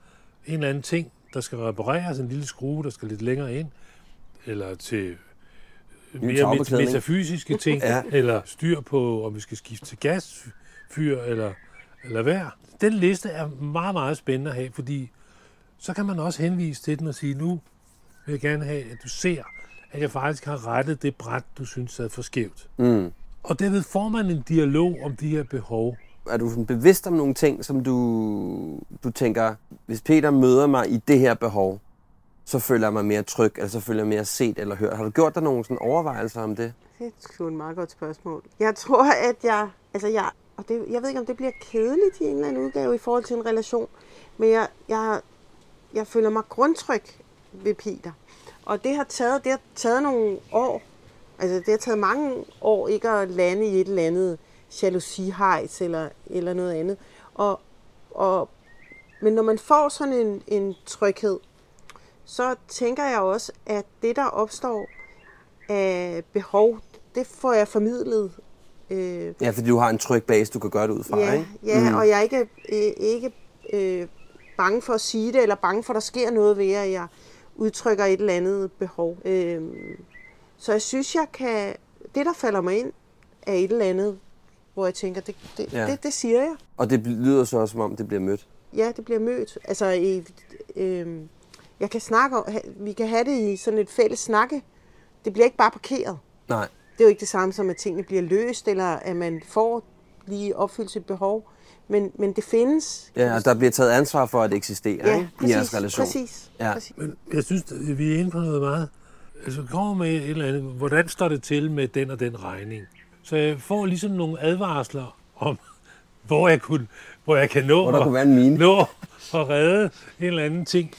en eller anden ting, der skal repareres, en lille skrue, der skal lidt længere ind, eller til mere metafysiske ting, ja. eller styr på, om vi skal skifte til gasfyr, eller, eller hvad. Den liste er meget, meget spændende at have, fordi så kan man også henvise til den og sige, nu vil jeg gerne have, at du ser, at jeg faktisk har rettet det bræt, du synes sad for skævt. Mm. Og derved får man en dialog om de her behov. Er du bevidst om nogle ting, som du, du tænker, hvis Peter møder mig i det her behov, så føler jeg mig mere tryg, eller så føler jeg mere set eller hørt. Har du gjort dig nogle sådan overvejelser om det? Det er et meget godt spørgsmål. Jeg tror, at jeg... Altså jeg, og det, jeg ved ikke, om det bliver kedeligt i en eller anden udgave i forhold til en relation, men jeg, jeg, jeg føler mig grundtryg ved Peter. Og det har taget, det har taget nogle år Altså, det har taget mange år ikke at lande i et eller andet jalousihejs eller, eller noget andet. Og, og, men når man får sådan en, en tryghed, så tænker jeg også, at det, der opstår af behov, det får jeg formidlet. Øh, ja, fordi du har en tryg base, du kan gøre det ud fra, ja, ikke? Ja, mm. og jeg er ikke, øh, ikke øh, bange for at sige det, eller bange for, at der sker noget ved, at jeg udtrykker et eller andet behov. Øh, så jeg synes, jeg kan... Det, der falder mig ind, er et eller andet, hvor jeg tænker, det, det, ja. det, det siger jeg. Og det lyder så også, som om det bliver mødt? Ja, det bliver mødt. Altså, i, øh, jeg kan snakke om, vi kan have det i sådan et fælles snakke. Det bliver ikke bare parkeret. Nej. Det er jo ikke det samme som, at tingene bliver løst, eller at man får lige opfyldt sit behov. Men, men det findes. Ja, og der bliver taget ansvar for, at det eksisterer ja, ikke? præcis, i jeres relation. Præcis, ja. præcis. Men jeg synes, vi er inde på noget meget altså kommer med et eller andet, hvordan står det til med den og den regning? Så jeg får ligesom nogle advarsler om, hvor jeg, kunne, hvor jeg kan nå, Hvor der at- kunne være en mine. nå at redde en eller anden ting.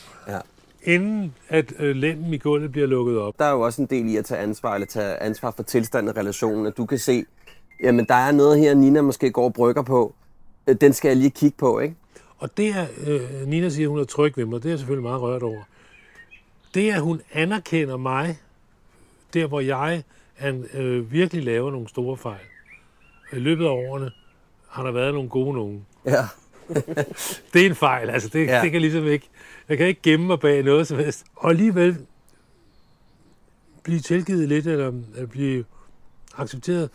Inden at øh, lemmen i gulvet bliver lukket op. Der er jo også en del i at tage ansvar, eller tage ansvar for tilstanden af relationen, at du kan se, jamen der er noget her, Nina måske går og brygger på. Øh, Den skal jeg lige kigge på, ikke? Og det er, øh, Nina siger, hun er tryg ved mig, det er jeg selvfølgelig meget rørt over. Det, at hun anerkender mig, der hvor jeg er, øh, virkelig laver nogle store fejl. I løbet af årene har der været nogle gode nogen. Ja. Det er en fejl, altså det, Ja. det kan ligesom ikke, jeg kan ikke gemme mig bag noget som helst. Og alligevel blive tilgivet lidt, eller at blive accepteret.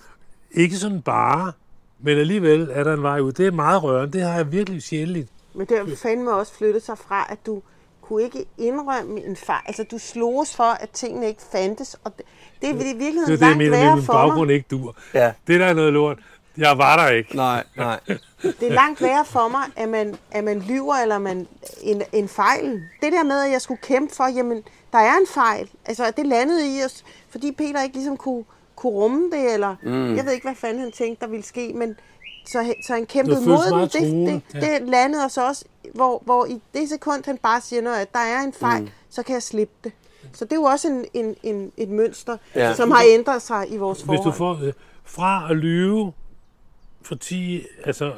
Ikke sådan bare, men alligevel er der en vej ud. Det er meget rørende, det har jeg virkelig sjældent. Men det har fandme også flyttet sig fra, at du kunne ikke indrømme en fejl. Altså, du sloges for, at tingene ikke fandtes. Og det, det er i virkeligheden Det er det, jeg langt mener med, værre at min for baggrund mig. ikke dur. Ja. Det der er noget lort. Jeg var der ikke. Nej, nej. Det er langt værre for mig, at man, at man lyver, eller man, en, en fejl. Det der med, at jeg skulle kæmpe for, jamen, der er en fejl. Altså, at det landede i os, fordi Peter ikke ligesom kunne, kunne rumme det, eller mm. jeg ved ikke, hvad fanden han tænkte, der ville ske, men så, så han kæmpede Det mod den. Det, det, det landede os også, hvor, hvor i det sekund, han bare siger, at der er en fejl, mm. så kan jeg slippe det. Så det er jo også en, en, en, et mønster, Ja. ja. som har ændret sig i vores Hvis forhold. du får øh, fra at lyve for 10, altså,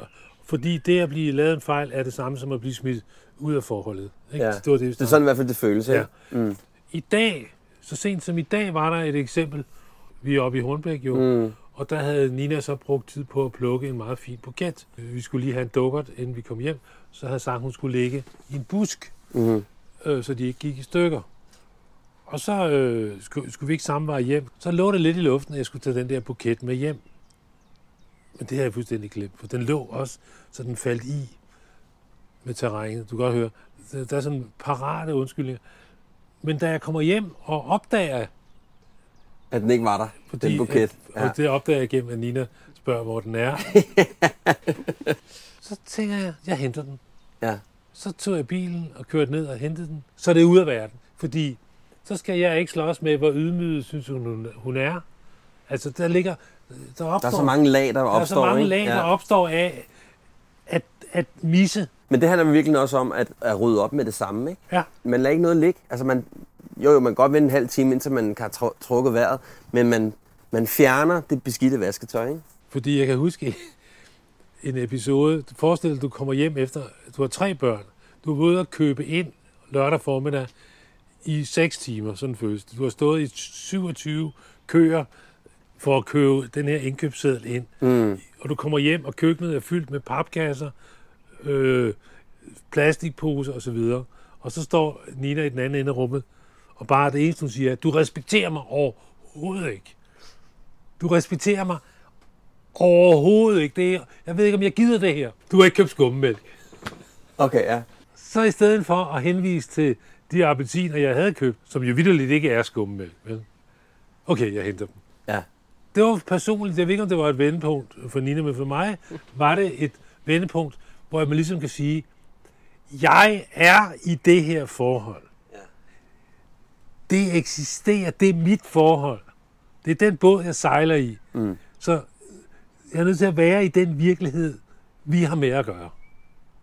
fordi det at blive lavet en fejl er det samme som at blive smidt ud af forholdet. Ikke? Ja. Det, var det, Det er sådan i hvert fald, det føles? Ja. Mm. I dag, så sent som i dag, var der et eksempel. Vi er oppe i Hornbæk jo, mm. og der havde Nina så brugt tid på at plukke en meget fin buket. Vi skulle lige have en dukkert, inden vi kom hjem. Så havde sagt, hun skulle ligge i en busk, Mm. øh, så de ikke gik i stykker. Og så øh, skulle, skulle vi ikke samme vej hjem. Så lå det lidt i luften, at jeg skulle tage den der buket med hjem. Men det har jeg fuldstændig glemt, for den lå også, så den faldt i med terrænet. Du kan godt høre, der er sådan parate undskyldninger. Men da jeg kommer hjem og opdager, At den ikke var der, fordi, den buket. At, Ja. og det opdager jeg gennem, at Nina spørger, hvor den er. så tænker jeg, jeg henter den. ja. Så tog jeg bilen og kørte ned og hentede den. Så er det ude af verden. Fordi så skal jeg ikke slås med, hvor ydmyget synes hun- hun er. Altså, der ligger... Der, opstår, Der er så mange lag, der der er opstår, så mange ikke? lag, der opstår af at, at misse. Men det handler virkelig også om at, at rydde op med det samme, ikke? Ja. Man lader ikke noget ligge. Altså man, jo, jo, man kan godt vente en halv time, indtil man kan tr- trukket vejret, men man, man fjerner det beskidte vasketøj, ikke? Fordi jeg kan huske en episode. Forestil dig, du kommer hjem efter, du har tre børn. Du er ude at købe ind lørdag formiddag i 6 timer, sådan føles det. Du har stået i 27 køer for at købe den her indkøbsseddel ind. Mm. Og du kommer hjem, og køkkenet er fyldt med papkasser, øh, plastikposer osv. Og så står Nina i den anden ende af rummet, og bare det eneste, hun siger, er, du respekterer mig overhovedet ikke. Du respekterer mig overhovedet ikke. Det er, jeg ved ikke, om jeg gider det her. Du har ikke købt skummemælk. Okay, ja. Så i stedet for at henvise til de appelsiner, jeg havde købt, som jo vidderligt ikke er skummemælk, vel? Okay, jeg henter dem. Ja. Det var personligt, jeg ved ikke, om det var et vendepunkt for Nina, men for mig var det et vendepunkt, hvor man ligesom kan sige, jeg er i det her forhold. Det eksisterer, det er mit forhold. Det er den båd, jeg sejler i. Mm. Så jeg er nødt til at være i den virkelighed, vi har med at gøre.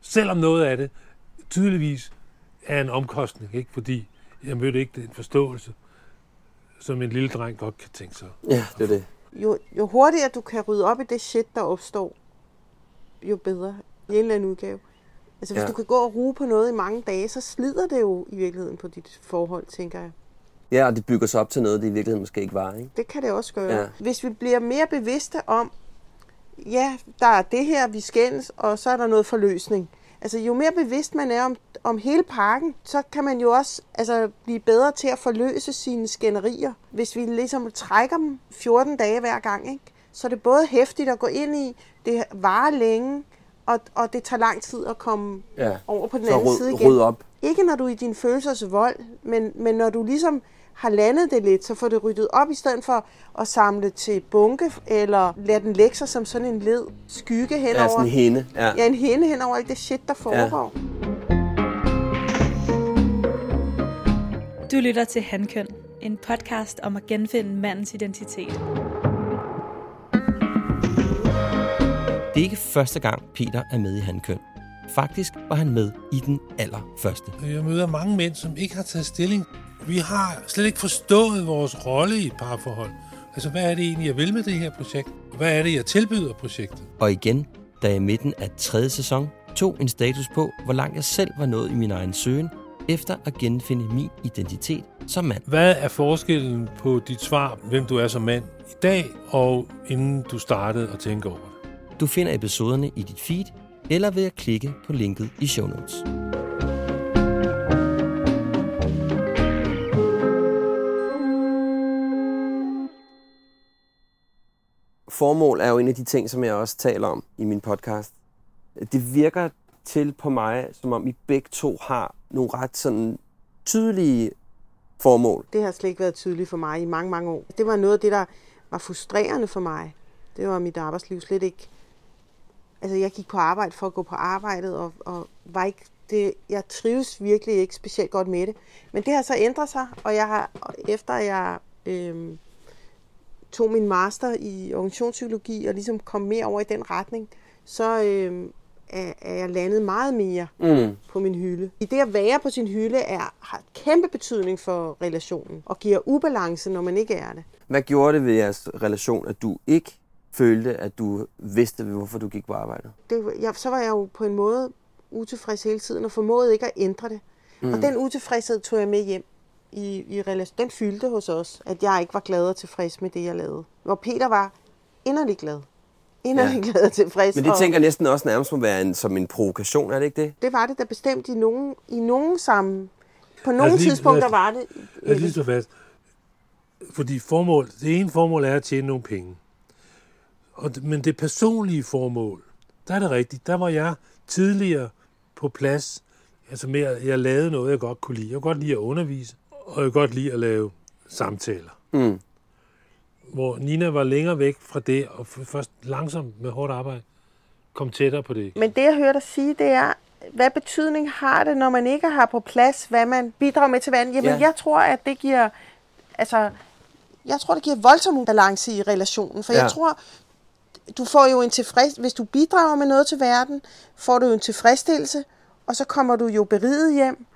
Selvom noget af det tydeligvis er en omkostning, ikke? fordi jeg mødte ikke den forståelse, som en lille dreng godt kan tænke sig. Ja, det er det. Jo, jo hurtigere du kan rydde op i det shit, der opstår, jo bedre i en eller anden udgave. Altså hvis Ja. du kan gå og ruge på noget i mange dage, så slider det jo i virkeligheden på dit forhold, tænker jeg. Ja, og det bygger sig op til noget, det i virkeligheden måske ikke var, ikke? Det kan det også gøre. Ja. Hvis vi bliver mere bevidste om, ja, der er det her, vi skændes, og så er der noget forløsning. Altså jo mere bevidst man er om, om hele pakken, så kan man jo også altså, blive bedre til at forløse sine skænderier. Hvis vi ligesom trækker dem 14 dage hver gang, ikke? så er det både hæftigt at gå ind i, det varer længe, og, og det tager lang tid at komme Ja. over på den anden ryd- side igen. ryd op. Ikke når du er i din følelsers vold, men, men når du ligesom har landet det lidt, så får det ryddet op, i stedet for at samle til bunke, eller lade den lægge sig som sådan en led skygge henover. Ja, sådan en hende. Ja. Ja, en hende henover alt det shit, der foregår. Du lytter til Handkøn, en podcast om at genfinde mandens identitet. Det Det er ikke første gang, Peter er med i Handkøn. Faktisk var han med i den allerførste. Jeg møder mange mænd, som ikke har taget stilling. Vi har slet ikke forstået vores rolle i et parforhold. Altså, hvad er det egentlig, jeg vil med det her projekt? Hvad er det, jeg tilbyder projektet? Og igen, da jeg i midten af tredje sæson tog en status på, hvor langt jeg selv var nået i min egen søgen, efter at genfinde min identitet som mand. Hvad er forskellen på dit svar, hvem du er som mand i dag, og inden du startede at tænke over det? Du finder episoderne i dit feed, eller ved at klikke på linket i show notes. Formål er jo en af de ting, som jeg også taler om i min podcast. Det virker til på mig, som om I begge to har nogle ret sådan tydelige formål. Det har slet ikke været tydeligt for mig i mange, mange år. Det var noget af det, der var frustrerende for mig. Det var mit arbejdsliv slet ikke. Altså, jeg gik på arbejde for at gå på arbejdet, og, og var ikke det, jeg trives virkelig ikke specielt godt med det. Men det har så ændret sig, og jeg har, efter jeg øh, tog min master i organisationspsykologi og ligesom kom mere over i den retning, så øh, er, er jeg landet meget mere Mm. på min hylde. I det at være på sin hylde er, har kæmpe betydning for relationen, og giver ubalance, når man ikke er det. Hvad gjorde det ved jeres relation, at du ikke følte, at du vidste, hvorfor du gik på arbejde? det jeg, så var jeg jo på en måde utilfreds hele tiden, og formåede ikke at ændre det. Mm. Og den utilfredshed tog jeg med hjem i, i relation. Den fyldte hos os, at jeg ikke var glad og tilfreds med det, jeg lavede. Hvor Peter var inderlig glad. Inderlig Ja. glad og tilfreds. Men det tænker jeg næsten også nærmest må være en, som en provokation, er det ikke det? det var det da bestemt i nogen, i nogen sammen. På nogle lige- tidspunkter var det. Lad os lige stå fast. Fordi formål, det ene formål er at tjene nogle penge. Og, men det personlige formål, der er det rigtigt. Der var jeg tidligere på plads. Altså med, at jeg lavede noget, jeg godt kunne lide. Jeg kunne godt lide at undervise, og jeg godt lide at lave samtaler. Mm. Hvor Nina var længere væk fra det, og først langsomt med hårdt arbejde kom tættere på det. Men det, jeg hørte dig sige, det er, hvad betydning har det, når man ikke har på plads, hvad man bidrager med til verden? Jamen, Ja. jeg tror, at det giver, altså, jeg tror, det giver voldsom balance i relationen. For ja. Ja. jeg tror, du får jo en tilfreds... Hvis du bidrager med noget til verden, får du jo en tilfredsstillelse, og så kommer du jo beriget hjem.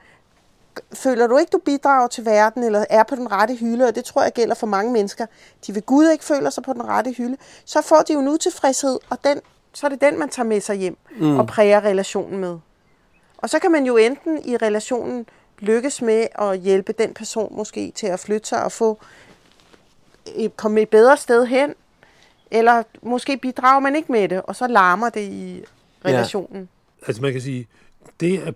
Føler du ikke, du bidrager til verden, eller er på den rette hylde, og det tror jeg gælder for mange mennesker, de ved Gud ikke føler sig på den rette hylde, så får de jo en utilfredshed, og den, så er det den, man tager med sig hjem mm. og præger relationen med. Og så kan man jo enten i relationen lykkes med at hjælpe den person måske til at flytte sig og få komme et bedre sted hen, eller måske bidrager man ikke med det, og så larmer det i relationen. Altså man kan sige, det at,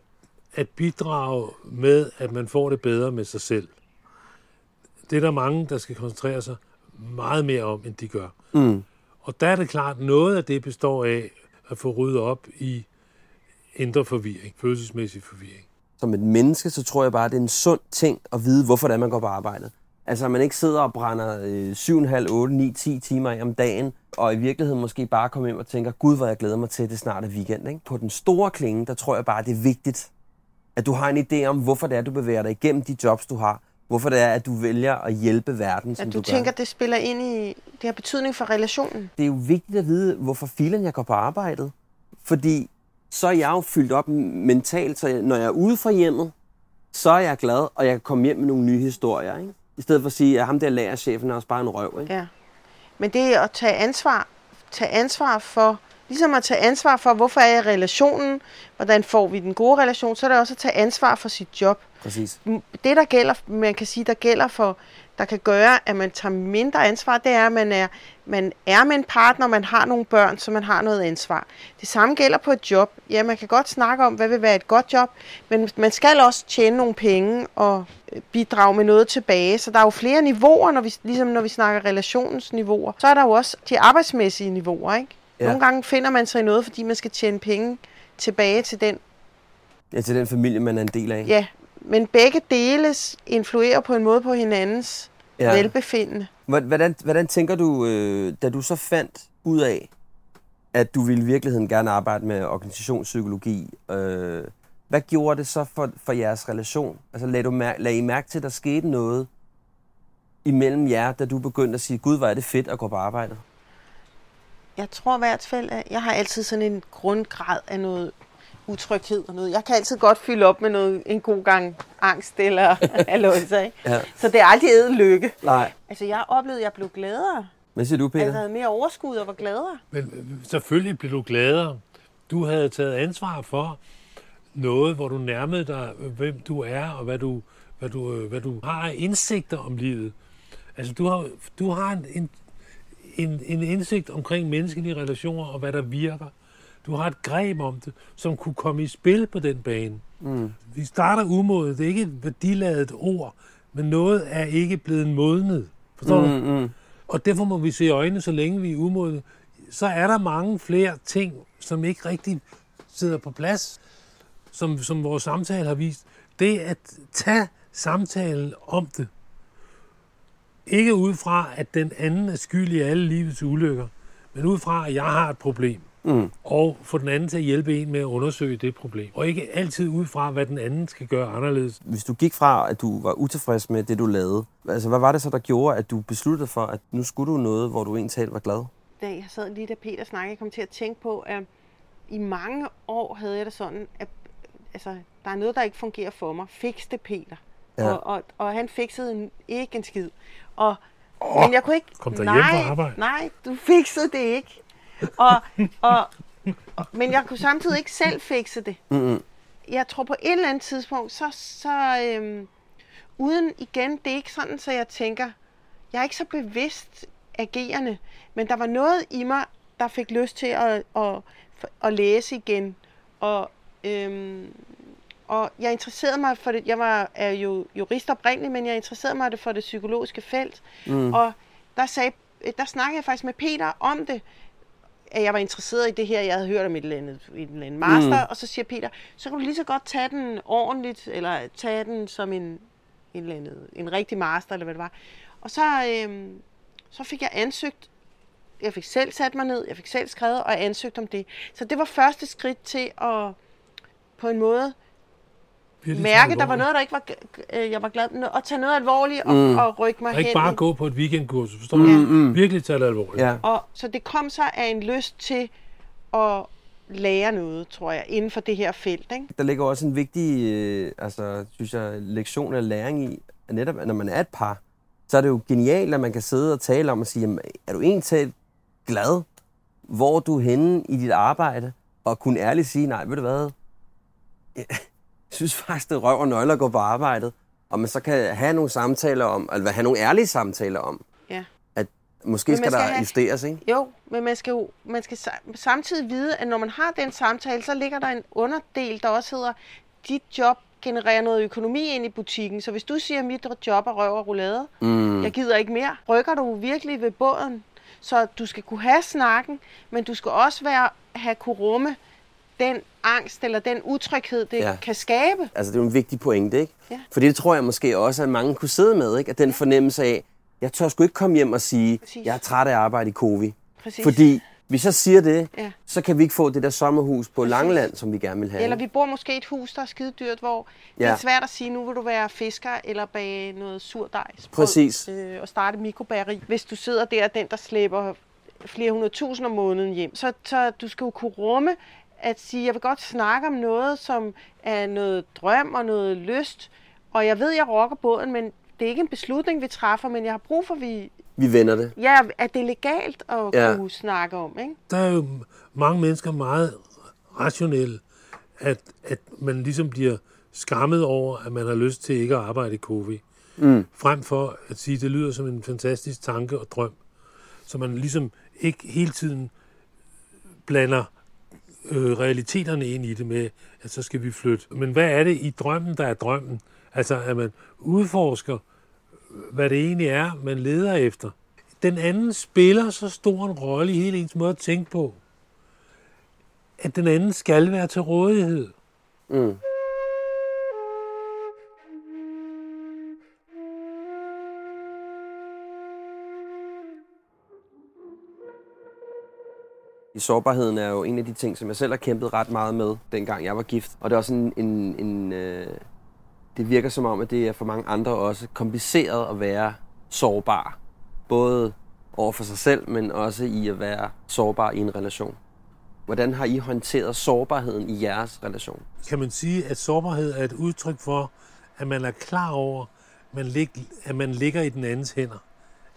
at bidrage med, at man får det bedre med sig selv, det er der mange, der skal koncentrere sig meget mere om, end de gør. Mm. Og der er det klart, noget af det består af at få ryddet op i indre forvirring, følelsesmæssig forvirring. Som et menneske, så tror jeg bare, at det er en sund ting at vide, hvorfor det er, man går på arbejde. Altså, at man ikke sidder og brænder øh, 7,5, 8, 9, 10 timer af om dagen, og i virkeligheden måske bare kommer hjem og tænker, gud, hvor jeg glæder mig til, at det snart er weekend. Ikke? På den store klinge, der tror jeg bare, det er vigtigt, at du har en idé om, hvorfor det er, du bevæger dig igennem de jobs, du har. Hvorfor det er, at du vælger at hjælpe verden, som At du du tænker, gør. det spiller ind i, det har betydning for relationen. Det er jo vigtigt at vide, hvorfor filen jeg går på arbejdet. Fordi så er jeg jo fyldt op mentalt, så jeg, når jeg er ude fra hjemmet, så er jeg glad, og jeg kan komme hjem med nogle nye historier. Ikke? I stedet for at sige, at ham der lærerchefen er også bare en røv. Ikke? Ja. Men det er at tage ansvar, tage ansvar for, ligesom at tage ansvar for, hvorfor er jeg i relationen, hvordan får vi den gode relation, så er det også at tage ansvar for sit job. Præcis. Det, der gælder, man kan sige, der gælder for, der kan gøre, at man tager mindre ansvar, det er, at man er, man er med en partner, man har nogle børn, så man har noget ansvar. Det samme gælder på et job. Ja, man kan godt snakke om, hvad vil være et godt job, men man skal også tjene nogle penge og øh, bidrage med noget tilbage. Så der er jo flere niveauer, når vi, ligesom når vi snakker relationsniveauer. Så er der jo også de arbejdsmæssige niveauer, ikke? Ja. Nogle gange finder man sig i noget, fordi man skal tjene penge tilbage til den Ja, til den familie, man er en del af. Ja, men begge deles influerer på en måde på hinandens Ja. velbefindende. Hvor- Hvordan, hvordan tænker du, øh, da du så fandt ud af, at du ville i virkeligheden gerne arbejde med organisationspsykologi, øh, hvad gjorde det så for, for jeres relation? Altså lagde, du mær- lagde I mærke til, at der skete noget imellem jer, da du begyndte at sige, gud, hvor er det fedt at gå på arbejde? Jeg tror i hvert fald, at jeg har altid sådan en grundgrad af noget utryghed og noget. Jeg kan altid godt fylde op med noget, en god gang angst eller alonser, ikke? Ja. Så det er aldrig æden lykke. Nej. Altså, jeg oplevede, at jeg blev gladere. Hvad siger du, Peter? Jeg havde mere overskud og var gladere. Men øh, selvfølgelig blev du gladere. Du havde taget ansvar for noget, hvor du nærmede dig, øh, hvem du er, og hvad du, hvad du, øh, hvad du har af indsigter om livet. Altså, du har, du har en, en, en, en indsigt omkring menneskelige relationer, og hvad der virker. Du har et greb om det, som kunne komme i spil på den bane. Mm. Vi starter umodet. Det er ikke et værdiladet ord, men noget er ikke blevet modnet. Forstår Mm, du? mm. Og derfor må vi se i øjnene, så længe vi er umodne. Så er der mange flere ting, som ikke rigtig sidder på plads, som, som vores samtale har vist. Det at tage samtalen om det. Ikke ud fra, at den anden er skyld i alle livets ulykker, men ud fra, at jeg har et problem. Mm. Og få den anden til at hjælpe en med at undersøge det problem. Og ikke altid ud fra, hvad den anden skal gøre anderledes. Hvis du gik fra, at du var utilfreds med det, du lavede, altså hvad var det så, der gjorde, at du besluttede for, at nu skulle du noget, hvor du egentlig var glad? Da jeg sad lige da Peter snakkede, jeg kom til at tænke på, at i mange år havde jeg det sådan, at altså, der er noget, der ikke fungerer for mig. Fix det, Peter. Ja. Og, og, og han fikset en, ikke en skid. Og, oh, men jeg kunne ikke... kom der nej, hjem fra arbejde. Nej, du fikset det ikke. Og, og, og, men jeg kunne samtidig ikke selv fikse det. Mm-hmm. Jeg tror på et eller andet tidspunkt, så, så øhm, uden igen, det er ikke sådan, så jeg tænker, jeg er ikke så bevidst agerende, men der var noget i mig, der fik lyst til at, at, at læse igen. Og, øhm, og jeg interesserede mig for det. Jeg var er jo jurist oprindeligt, men jeg interesserede mig for det psykologiske felt. Mm. Og der, sagde, der snakkede jeg faktisk med Peter om det, at jeg var interesseret i det her, jeg havde hørt om et eller andet, et eller andet master, mm. og så siger Peter, så kan du lige så godt tage den ordentligt, eller tage den som en, en, eller andet, en rigtig master, eller hvad det var. Og så, øhm, så fik jeg ansøgt, jeg fik selv sat mig ned, jeg fik selv skrevet og ansøgt om det. Så det var første skridt til at på en måde mærke, der var noget, der ikke var, øh, jeg var glad med, at tage noget alvorligt og, Mm. og rykke mig Og ikke hen. bare gå på et weekendkursus, forstår Mm, du? mm. Virkelig tage det alvorligt. Ja. Og så det kom så af en lyst til at lære noget, tror jeg, inden for det her felt. Ikke? Der ligger også en vigtig, øh, altså, synes jeg, lektion af læring i, at netop når man er et par, så er det jo genialt, at man kan sidde og tale om og sige, jamen, er du egentlig talt glad? Hvor er du henne i dit arbejde? Og kunne ærligt sige, nej, ved du hvad? Jeg synes faktisk, det er røv og nøgler at gå på arbejdet. Og man så kan have nogle samtaler om, eller have nogle ærlige samtaler om, Ja. at måske skal, skal der have- justeres, ikke? Jo, men man skal jo man skal sa- samtidig vide, at når man har den samtale, så ligger der en underdel, der også hedder, dit job genererer noget økonomi ind i butikken. Så hvis du siger, at mit job er røv og roulade, Mm. jeg gider ikke mere, rykker du virkelig ved båden. Så du skal kunne have snakken, men du skal også være, have kunne rumme den angst eller den utryghed, det Ja. kan skabe. Altså, det er jo en vigtig pointe, ikke? Ja. For det tror jeg måske også, at mange kunne sidde med, ikke? At den fornemmelse af, jeg tør sgu ikke komme hjem og sige, Præcis. jeg er træt af at arbejde i Covi. Præcis. Fordi hvis jeg siger det, Ja. så kan vi ikke få det der sommerhus på Langeland, som vi gerne vil have. Eller vi bor måske i et hus, der er skide dyrt, hvor ja. det er svært at sige, nu vil du være fisker eller bage noget surdejs. Præcis. Øh, og starte mikrobageri. Hvis du sidder der, den der slæber flere hundrede tusind om måneden hjem. Så, så du skal jo kunne rumme at sige, jeg vil godt snakke om noget, som er noget drøm og noget lyst. Og jeg ved, jeg rocker båden, men det er ikke en beslutning, vi træffer, men jeg har brug for, at vi... Vi vender det. Ja, at det er legalt at Ja. ja. kunne snakke om, ikke? Der er jo mange mennesker meget rationelle, at, at man ligesom bliver skammet over, at man har lyst til ikke at arbejde i COVID. Mm. Frem for at sige, at det lyder som en fantastisk tanke og drøm. Så man ligesom ikke hele tiden blander øh, realiteterne ind i det med, at så skal vi flytte. Men hvad er det i drømmen, der er drømmen? Altså, at man udforsker, hvad det egentlig er, man leder efter. Den anden spiller så stor en rolle i hele ens måde at tænke på, at den anden skal være til rådighed. Mm. Sårbarheden er jo en af de ting, som jeg selv har kæmpet ret meget med, dengang jeg var gift. Og det er også en, en, en øh, det virker som om, at det er for mange andre også kompliceret at være sårbar. Både over for sig selv, men også i at være sårbar i en relation. Hvordan har I håndteret sårbarheden i jeres relation? Kan man sige, at sårbarhed er et udtryk for, at man er klar over, man at man ligger i den andens hænder?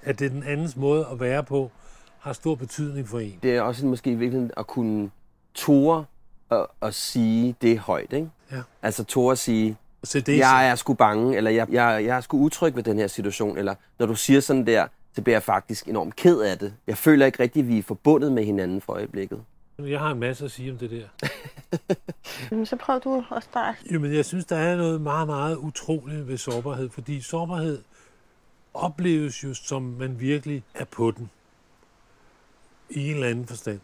At det er den andens måde at være på, har stor betydning for en. Det er også måske i virkeligheden at kunne ture og, og sige det højt, ikke? Ja. Altså ture at sige, Så det er jeg er sgu bange, eller jeg, jeg, jeg er sgu utryg ved den her situation, eller når du siger sådan der, så bliver jeg faktisk enormt ked af det. Jeg føler ikke rigtigt, at vi er forbundet med hinanden for øjeblikket. Jeg har en masse at sige om det der. Jamen, så prøv du at starte. Jamen, jeg synes, der er noget meget, meget utroligt ved sårbarhed, fordi sårbarhed opleves jo, som man virkelig er på den. I en eller anden forstand.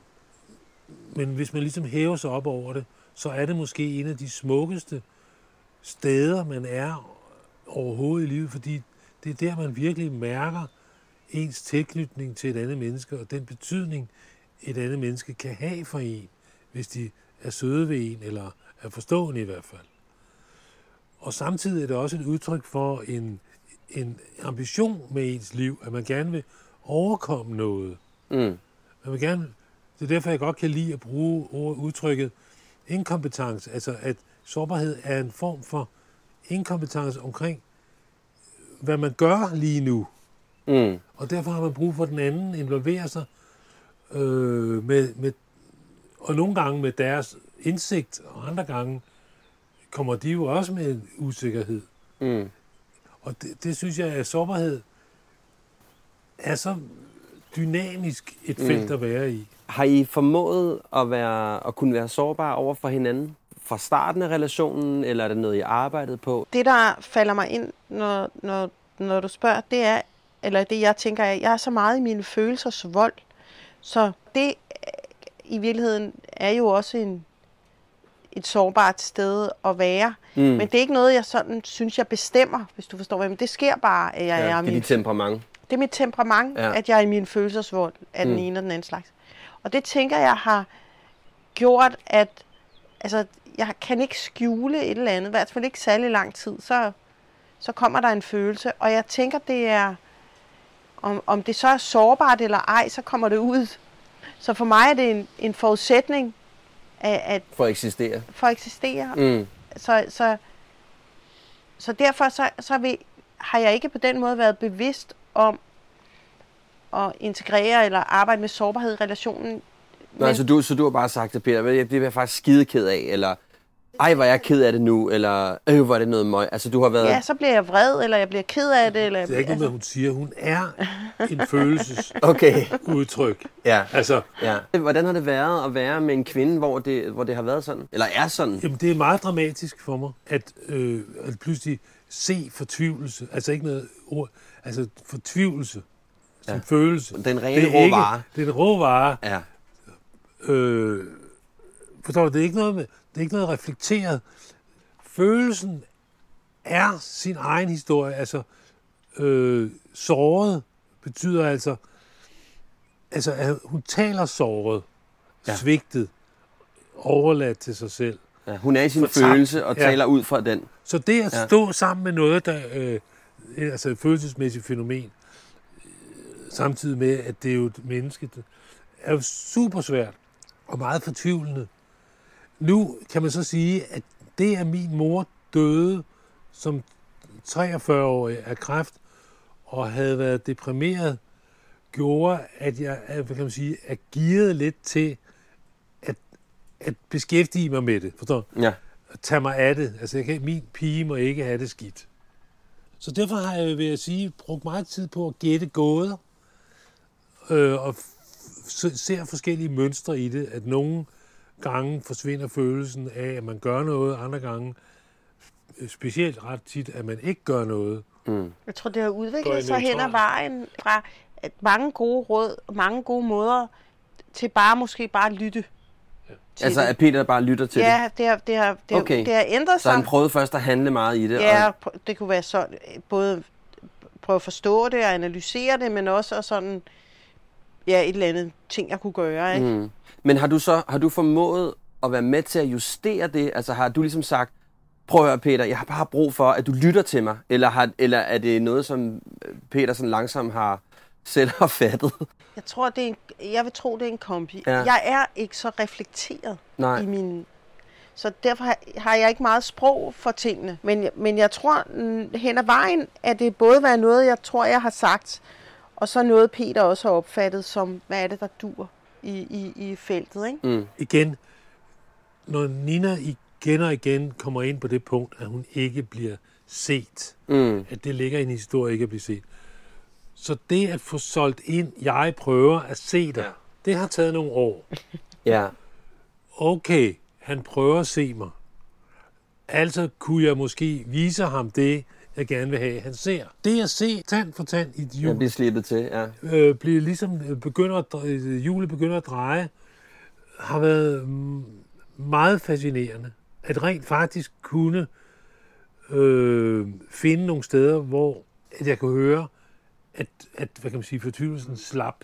Men hvis man ligesom hæver sig op over det, så er det måske en af de smukkeste steder, man er overhovedet i livet, fordi det er der, man virkelig mærker ens tilknytning til et andet menneske, og den betydning, et andet menneske kan have for en, hvis de er søde ved en, eller er forstående i hvert fald. Og samtidig er det også et udtryk for en, en ambition med ens liv, at man gerne vil overkomme noget. Mm. Man vil gerne, det er derfor, jeg godt kan lide at bruge ord, udtrykket inkompetence, altså at sårbarhed er en form for inkompetence omkring, hvad man gør lige nu. Mm. Og derfor har man brug for, at den anden involverer sig øh, med, med, og nogle gange med deres indsigt, og andre gange kommer de jo også med en usikkerhed. Mm. Og det, det synes jeg, at sårbarhed er så dynamisk et felt Mm. at være i. Har I formået at, være, at kunne være sårbare over for hinanden fra starten af relationen, eller er det noget, I arbejdede på? Det, der falder mig ind, når, når, når du spørger, det er, eller det jeg tænker, er, jeg er så meget i mine følelsers vold, så det øh, i virkeligheden er jo også en, et sårbart sted at være. Mm. Men det er ikke noget, jeg sådan synes, jeg bestemmer, hvis du forstår hvad mener. Det sker bare, at jeg Ja, er det er min dit temperament. Det er mit temperament, Ja. at jeg er i min følelsesvold af den Mm. ene og den anden slags. Og det tænker jeg har gjort, at altså, jeg kan ikke skjule et eller andet, i hvert fald ikke særlig lang tid, så, så kommer der en følelse. Og jeg tænker, det er, om, om det så er sårbart eller ej, så kommer det ud. Så for mig er det en, en forudsætning af, at, For at eksistere. for at eksistere. Mm. Så, så, så derfor så, så vil, har jeg ikke på den måde været bevidst om at integrere eller arbejde med sårbarhed i relationen. Nå, så, du, så du har bare sagt til Peter, "Ved du, det er jeg faktisk skide ked af, eller ej, hvor er jeg ked af det nu, eller øh, hvor er det noget møg. Altså, du har været... Ja, så bliver jeg vred, eller jeg bliver ked af det. Eller Det er ikke noget, hun siger. Hun er en følelsesudtryk. Okay. Ja. Altså, ja. Hvordan har det været at være med en kvinde, hvor det, hvor det har været sådan? Eller er sådan? Jamen, det er meget dramatisk for mig, at, øh, at pludselig se fortvivlelse. Altså ikke noget ord. Altså fortvivlelse som Ja. følelse. Den rene Det er rå ikke-. Det er en rå vare. Ja. Øh, forstår du, det er ikke noget, med, det er ikke noget reflekteret. Følelsen er sin egen historie. Altså, øh, såret betyder altså, altså, at hun taler såret, Ja. ja. svigtet, overladt til sig selv. Ja, hun er i sin Fortabt. følelse og taler ud fra den. Så det at Ja. stå sammen med noget, der øh, altså et følelsesmæssigt fænomen, øh, samtidig med, at det er jo et menneske, det er jo super svært og meget fortvivlende. Nu kan man så sige, at det, at min mor døde som 43-årig af kræft, og havde været deprimeret, gjorde, at jeg hvad kan man sige, er gearet lidt til at, at beskæftige mig med det. Forstår du? Ja. at tage mig af det. Altså, jeg kan, min pige må ikke have det skidt. Så derfor har jeg, vil jeg sige, brugt meget tid på at gætte gåder, øh, og ser forskellige mønstre i det, at nogle gange forsvinder følelsen af, at man gør noget, andre gange, øh, specielt ret tit, at man ikke gør noget. Mm. jeg tror, det har udviklet sig hen ad vejen fra at mange gode råd, mange gode måder, til bare måske bare at lytte. Til Altså, det. at Peter bare lytter til det. ja, det har, det, har, det, har, Okay. det har ændret Så sig. han prøvede først at handle meget i det. Ja, Og, det kunne være sådan, både prøve at forstå det og analysere det, men også at sådan, ja, et eller andet ting, jeg kunne gøre, ikke? mm. Men har du så har du formået at være med til at justere det? Altså har du ligesom sagt, prøv at høre Peter, jeg har bare brug for, at du lytter til mig. Eller, har, eller er det noget, som Peter sådan langsomt har selv har fattet. Jeg tror, det er en, jeg vil tro, det er en kombi. Ja. Jeg er ikke så reflekteret Nej. i min... Så derfor har- jeg ikke meget sprog for tingene. Men, men jeg tror, hen ad vejen, at det både være noget, jeg tror, jeg har sagt, og så noget, Peter også har opfattet som, hvad er det, der dur i, i, i feltet, ikke? Mm. Igen, når Nina igen og igen kommer ind på det punkt, at hun ikke bliver set, Mm. at det ligger i en historie ikke at blive set. Så det at få solgt ind, jeg prøver at se dig, det har taget nogle år. Ja. Okay, han prøver at se mig. Altså kunne jeg måske vise ham det, jeg gerne vil have, han ser. Det at se tand for tand i et Jeg bliver slippet til, ja. øh, bliver ligesom øh, begynder at, øh, hjulet begynder at dreje, har været mm, meget fascinerende. At rent faktisk kunne øh, finde nogle steder, hvor at jeg kunne høre, at, at hvad kan man sige, fortvivlelsen slap.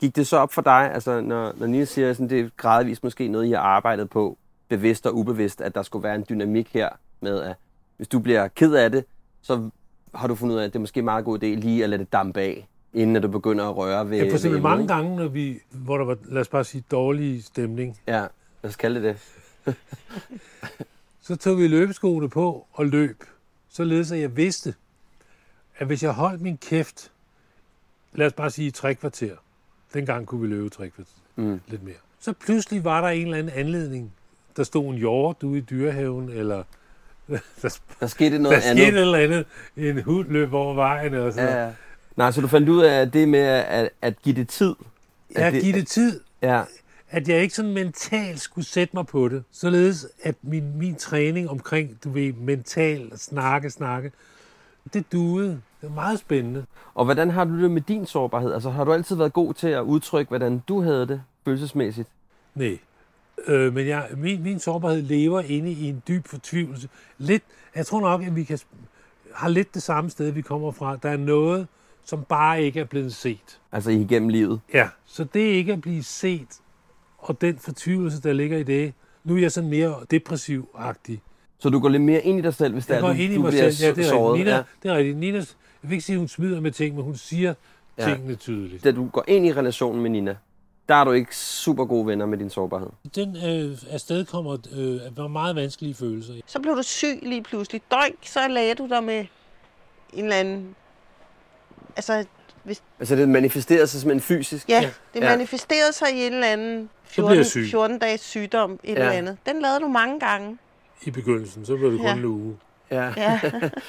Gik det så op for dig, altså når, når Nina siger, sådan, det er gradvist måske noget, I har arbejdet på, bevidst og ubevidst, at der skulle være en dynamik her med, at hvis du bliver ked af det, så har du fundet ud af, at det er måske en meget god idé lige at lade det dampe af, inden at du begynder at røre ved Ja, for eksempel mange gange, når vi, hvor der var, lad os bare sige, dårlig stemning, Ja, lad os kalde det det. så tog vi løbeskoene på og løb. Således at jeg vidste, at hvis jeg holdt min kæft, lad os bare sige tre kvarter, dengang kunne vi løbe tre kvarter, Mm. lidt mere. Så pludselig var der en eller anden anledning. Der stod en hjort ude i dyrehaven, eller der, Der skete noget der andet. skete et eller andet. En hund løb over vejen, og sådan Ja. Nej, så du fandt ud af at det med at, at give det tid. Ja, at det, give det tid. Ja, at jeg ikke sådan mentalt skulle sætte mig på det. Således at min, min træning omkring, du ved, mental snakke, snakke, det duede. Det var meget spændende. Og hvordan har du det med din sårbarhed? Altså har du altid været god til at udtrykke, hvordan du havde det følelsesmæssigt? Nej. Øh, men jeg, min, min sårbarhed lever inde i en dyb fortvivlelse. Lidt, jeg tror nok, at vi kan, har lidt det samme sted, vi kommer fra. Der er noget, som bare ikke er blevet set. Altså igennem livet? Ja, så det ikke at blive set, og den fortvivlelse, der ligger i det, nu er jeg sådan mere depressiv-agtig. Så du går lidt mere ind i dig selv, hvis det Jeg er, går du, ind i du mig bliver selv. Ja, det er såret. rigtigt. Nina, Ja. det er rigtigt. Nina, jeg vil ikke sige, at hun smider med ting, men hun siger Ja. tingene tydeligt. Da du går ind i relationen med Nina, der er du ikke super gode venner med din sårbarhed. Den øh, afsted kommer øh, var meget vanskelige følelser. Så blev du syg lige pludselig. Døjk, så lagde du dig med en eller anden... Altså, hvis, Altså det manifesterer sig simpelthen fysisk. ja, det Ja. manifesterede sig i en eller anden Så bliver jeg 14, syg. 14 dages sygdom, et Ja. eller andet. Den lavede du mange gange. I begyndelsen, så blev det kun Ja. en uge. Ja. Ja.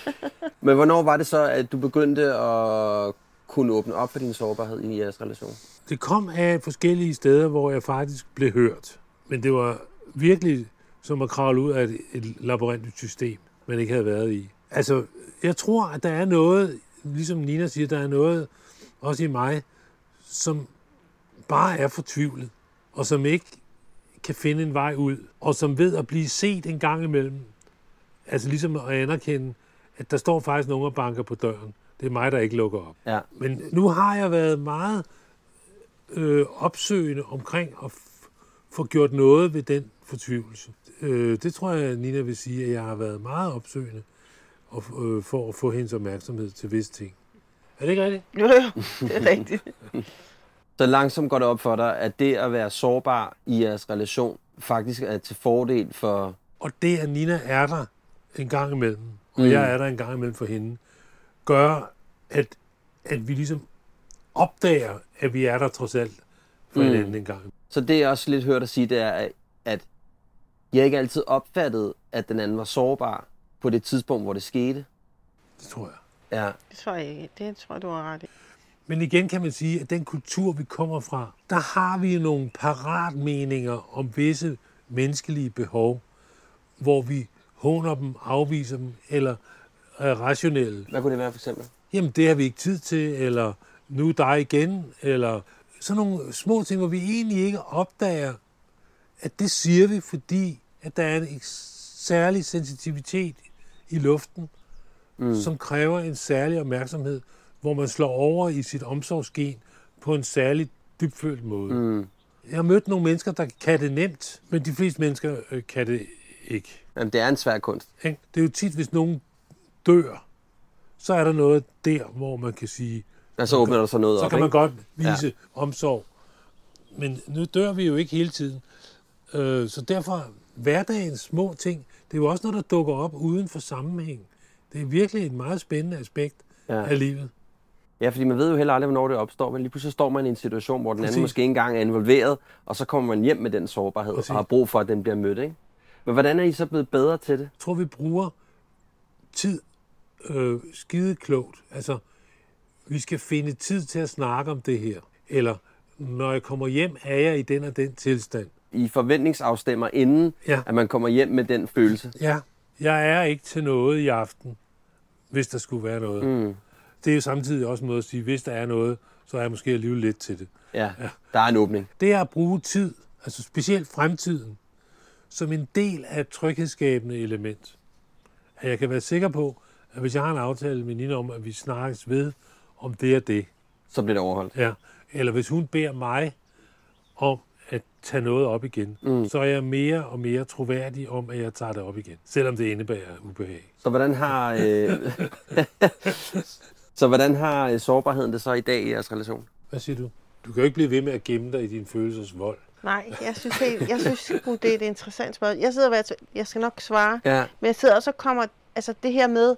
Men hvornår var det så, at du begyndte at kunne åbne op for din sårbarhed i jeres relation? Det kom af forskellige steder, hvor jeg faktisk blev hørt. Men det var virkelig som at kravle ud af et, et labyrintisk system, man ikke havde været i. Altså, jeg tror, at der er noget, ligesom Nina siger, der er noget også i mig, som bare er fortvivlet, og som ikke kan finde en vej ud, og som ved at blive set en gang imellem. Altså ligesom at anerkende, at der står faktisk nogen og banker på døren. Det er mig, der ikke lukker op. Ja. Men nu har jeg været meget øh, opsøgende omkring at f- få gjort noget ved den fortvivlelse. Øh, det tror jeg, Nina vil sige, at jeg har været meget opsøgende og, øh, for at få hendes opmærksomhed til visse ting. Er det ikke rigtigt? Jo, jo, det er rigtigt. Så langsomt går det op for dig, at det at være sårbar i jeres relation faktisk er til fordel for... Og det, at Nina er der en gang imellem, og Mm. jeg er der en gang imellem for hende, gør, at, at vi ligesom opdager, at vi er der trods alt for Mm. hinanden en gang. Så det, jeg også lidt hørt dig sige, det er, at- at jeg ikke altid opfattede, at den anden var sårbar på det tidspunkt, hvor det skete. Det tror jeg. Ja. Det tror jeg ikke. Det tror jeg, du har ret i. Men igen kan man sige, at den kultur, vi kommer fra, der har vi nogle paratmeninger om visse menneskelige behov, hvor vi håner dem, afviser dem, eller er rationelle. Hvad kunne det være for eksempel? Jamen, det har vi ikke tid til, eller nu er dig igen, eller sådan nogle små ting, hvor vi egentlig ikke opdager, at det siger vi, fordi at der er en særlig sensitivitet i luften, mm. som kræver en særlig opmærksomhed, hvor man slår over i sit omsorgsgen på en særlig dybfølt måde. Mm. Jeg har mødt nogle mennesker, der kan det nemt, men de fleste mennesker øh, kan det ikke. Jamen, det er en svær kunst. Ikke? Det er jo tit, hvis nogen dør, så er der noget der, hvor man kan sige, Og så åbner der så noget så op, kan man ikke? godt vise ja. omsorg. Men nu dør vi jo ikke hele tiden. Øh, så derfor, hverdagens små ting, det er jo også noget, der dukker op uden for sammenhæng. Det er virkelig et meget spændende aspekt Ja. ja. af livet. Ja, fordi man ved jo heller aldrig, hvornår det opstår, men lige pludselig står man i en situation, hvor den anden Præcis. måske ikke engang er involveret, og så kommer man hjem med den sårbarhed, Præcis. og har brug for, at den bliver mødt, ikke? Men hvordan er I så blevet bedre til det? Jeg tror, vi bruger tid øh, skide klogt. Altså, vi skal finde tid til at snakke om det her. Eller, når jeg kommer hjem, er jeg i den og den tilstand. I forventningsafstemmer, inden Ja. at man kommer hjem med den følelse. Ja, jeg er ikke til noget i aften, hvis der skulle være noget. Mm. Det er jo samtidig også en måde at sige, hvis der er noget, så er jeg måske alligevel lidt til det. Ja, der er en åbning. Det er at bruge tid, altså specielt fremtiden, som en del af et tryghedsskabende element. At jeg kan være sikker på, at hvis jeg har en aftale med Nina om, at vi snakkes ved om det og det, Så bliver det overholdt. ja, eller hvis hun beder mig om at tage noget op igen, mm. så er jeg mere og mere troværdig om, at jeg tager det op igen, selvom det indebærer ubehag. Så hvordan har, øh... så hvordan har øh, sårbarheden det så i dag i jeres relation? Hvad siger du? Du kan jo ikke blive ved med at gemme dig i din følelsesvold. Nej, jeg synes, helt, jeg synes det er et interessant spørgsmål. Jeg sidder og jeg skal nok svare, Ja. men jeg sidder også og kommer, altså det her med,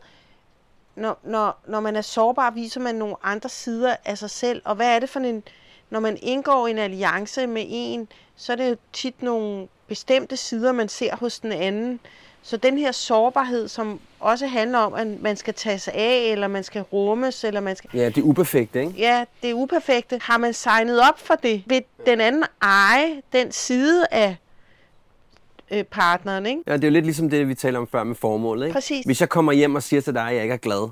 når, når, når man er sårbar, viser man nogle andre sider af sig selv, og hvad er det for en, når man indgår en alliance med en, så er det jo tit nogle bestemte sider, man ser hos den anden. Så den her sårbarhed, som også handler om, at man skal tage sig af, eller man skal rummes, eller man skal... Ja, det er uperfekt, ikke? Ja, det er uperfekte. Har man signet op for det? Vil den anden eje den side af øh, partneren, ikke? Ja, det er jo lidt ligesom det, vi talte om før med formålet, ikke? Præcis. Hvis jeg kommer hjem og siger til dig, at jeg ikke er glad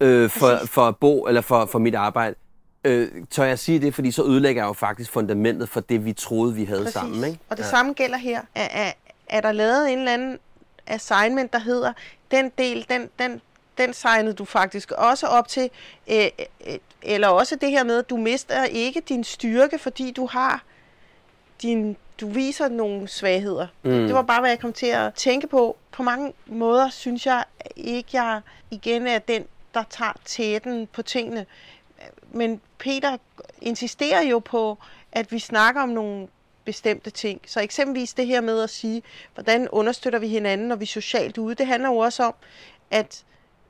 øh, for, for at bo, eller for, for mit arbejde, øh, tør jeg sige det, fordi så ødelægger jeg jo faktisk fundamentet for det, vi troede, vi havde Præcis. sammen, ikke? Og det ja. samme gælder her. Er, er, er der lavet en eller anden assignment, der hedder, den del, den, den, den signede du faktisk også op til, øh, øh, eller også det her med, at du mister ikke din styrke, fordi du har din, du viser nogle svagheder. Mm. Det var bare, hvad jeg kom til at tænke på. På mange måder synes jeg ikke, jeg igen er den, der tager tæten på tingene. Men Peter insisterer jo på, at vi snakker om nogle bestemte ting. Så eksempelvis det her med at sige, hvordan understøtter vi hinanden, når vi er socialt ude. Det handler jo også om, at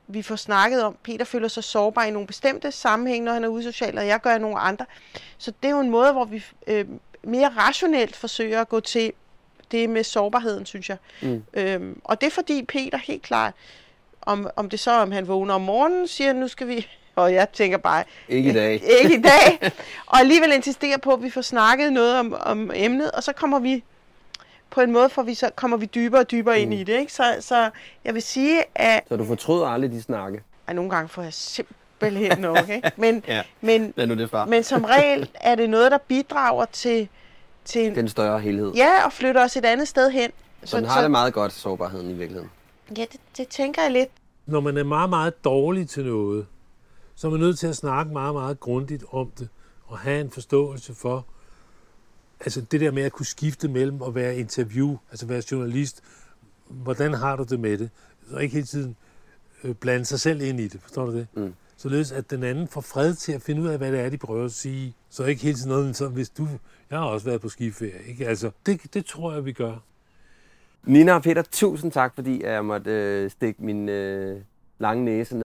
vi får snakket om, Peter føler sig sårbar i nogle bestemte sammenhæng, når han er ude socialt, og jeg gør nogle andre. Så det er jo en måde, hvor vi øh, mere rationelt forsøger at gå til det med sårbarheden, synes jeg. Mm. Øhm, og det er fordi Peter helt klart, om, om det så om han vågner om morgenen, siger nu skal vi, og jeg tænker bare, Ikke i dag. ikke i dag, og alligevel insisterer på, at vi får snakket noget om, om emnet, og så kommer vi på en måde, for vi så kommer vi dybere og dybere ind i det. Ikke? Så, så jeg vil sige, at Så du fortryder aldrig de snakke. ej, nogle gange får jeg simpelthen nok. Ikke? Men, Ja. men, Lad nu det far. men som regel er det noget, der bidrager til, til en, Den større helhed. ja, og flytter os et andet sted hen. Så den har det meget godt, sårbarheden i virkeligheden. Ja, det, det tænker jeg lidt. Når man er meget, meget dårlig til noget, så er man nødt til at snakke meget, meget grundigt om det, og have en forståelse for, altså det der med at kunne skifte mellem at være interview, altså være journalist, hvordan har du det med det? Så ikke hele tiden øh, blande sig selv ind i det, forstår du det? Mm. Således at den anden får fred til at finde ud af, hvad det er, de prøver at sige. Så ikke hele tiden noget, så hvis du... Jeg har også været på skiferie, ikke? Altså, det, det tror jeg, vi gør. Nina og Peter, tusind tak, fordi jeg måtte øh, stikke min øh, lange næse.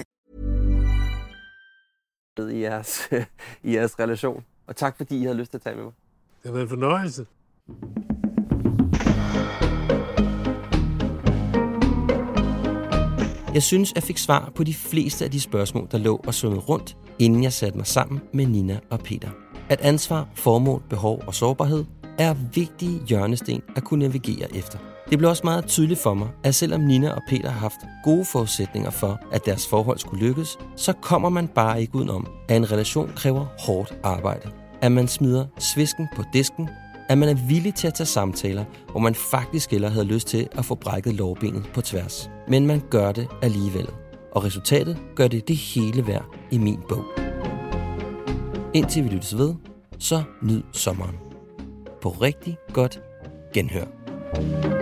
I jeres, i jeres relation. Og tak fordi I havde lyst til at tale med mig. Det har været en fornøjelse. Jeg synes, jeg fik svar på de fleste af de spørgsmål, der lå og svømmede rundt, inden jeg satte mig sammen med Nina og Peter. At ansvar, formål, behov og sårbarhed er vigtige hjørnesten at kunne navigere efter. Det blev også meget tydeligt for mig, at selvom Nina og Peter har haft gode forudsætninger for, at deres forhold skulle lykkes, så kommer man bare ikke udenom, at en relation kræver hårdt arbejde. At man smider svisken på disken, at man er villig til at tage samtaler, hvor man faktisk eller havde lyst til at få brækket lårbenet på tværs. Men man gør det alligevel. Og resultatet gør det det hele værd i min bog. Indtil vi lyttes ved, så nyd sommeren. På rigtig godt genhør. thank you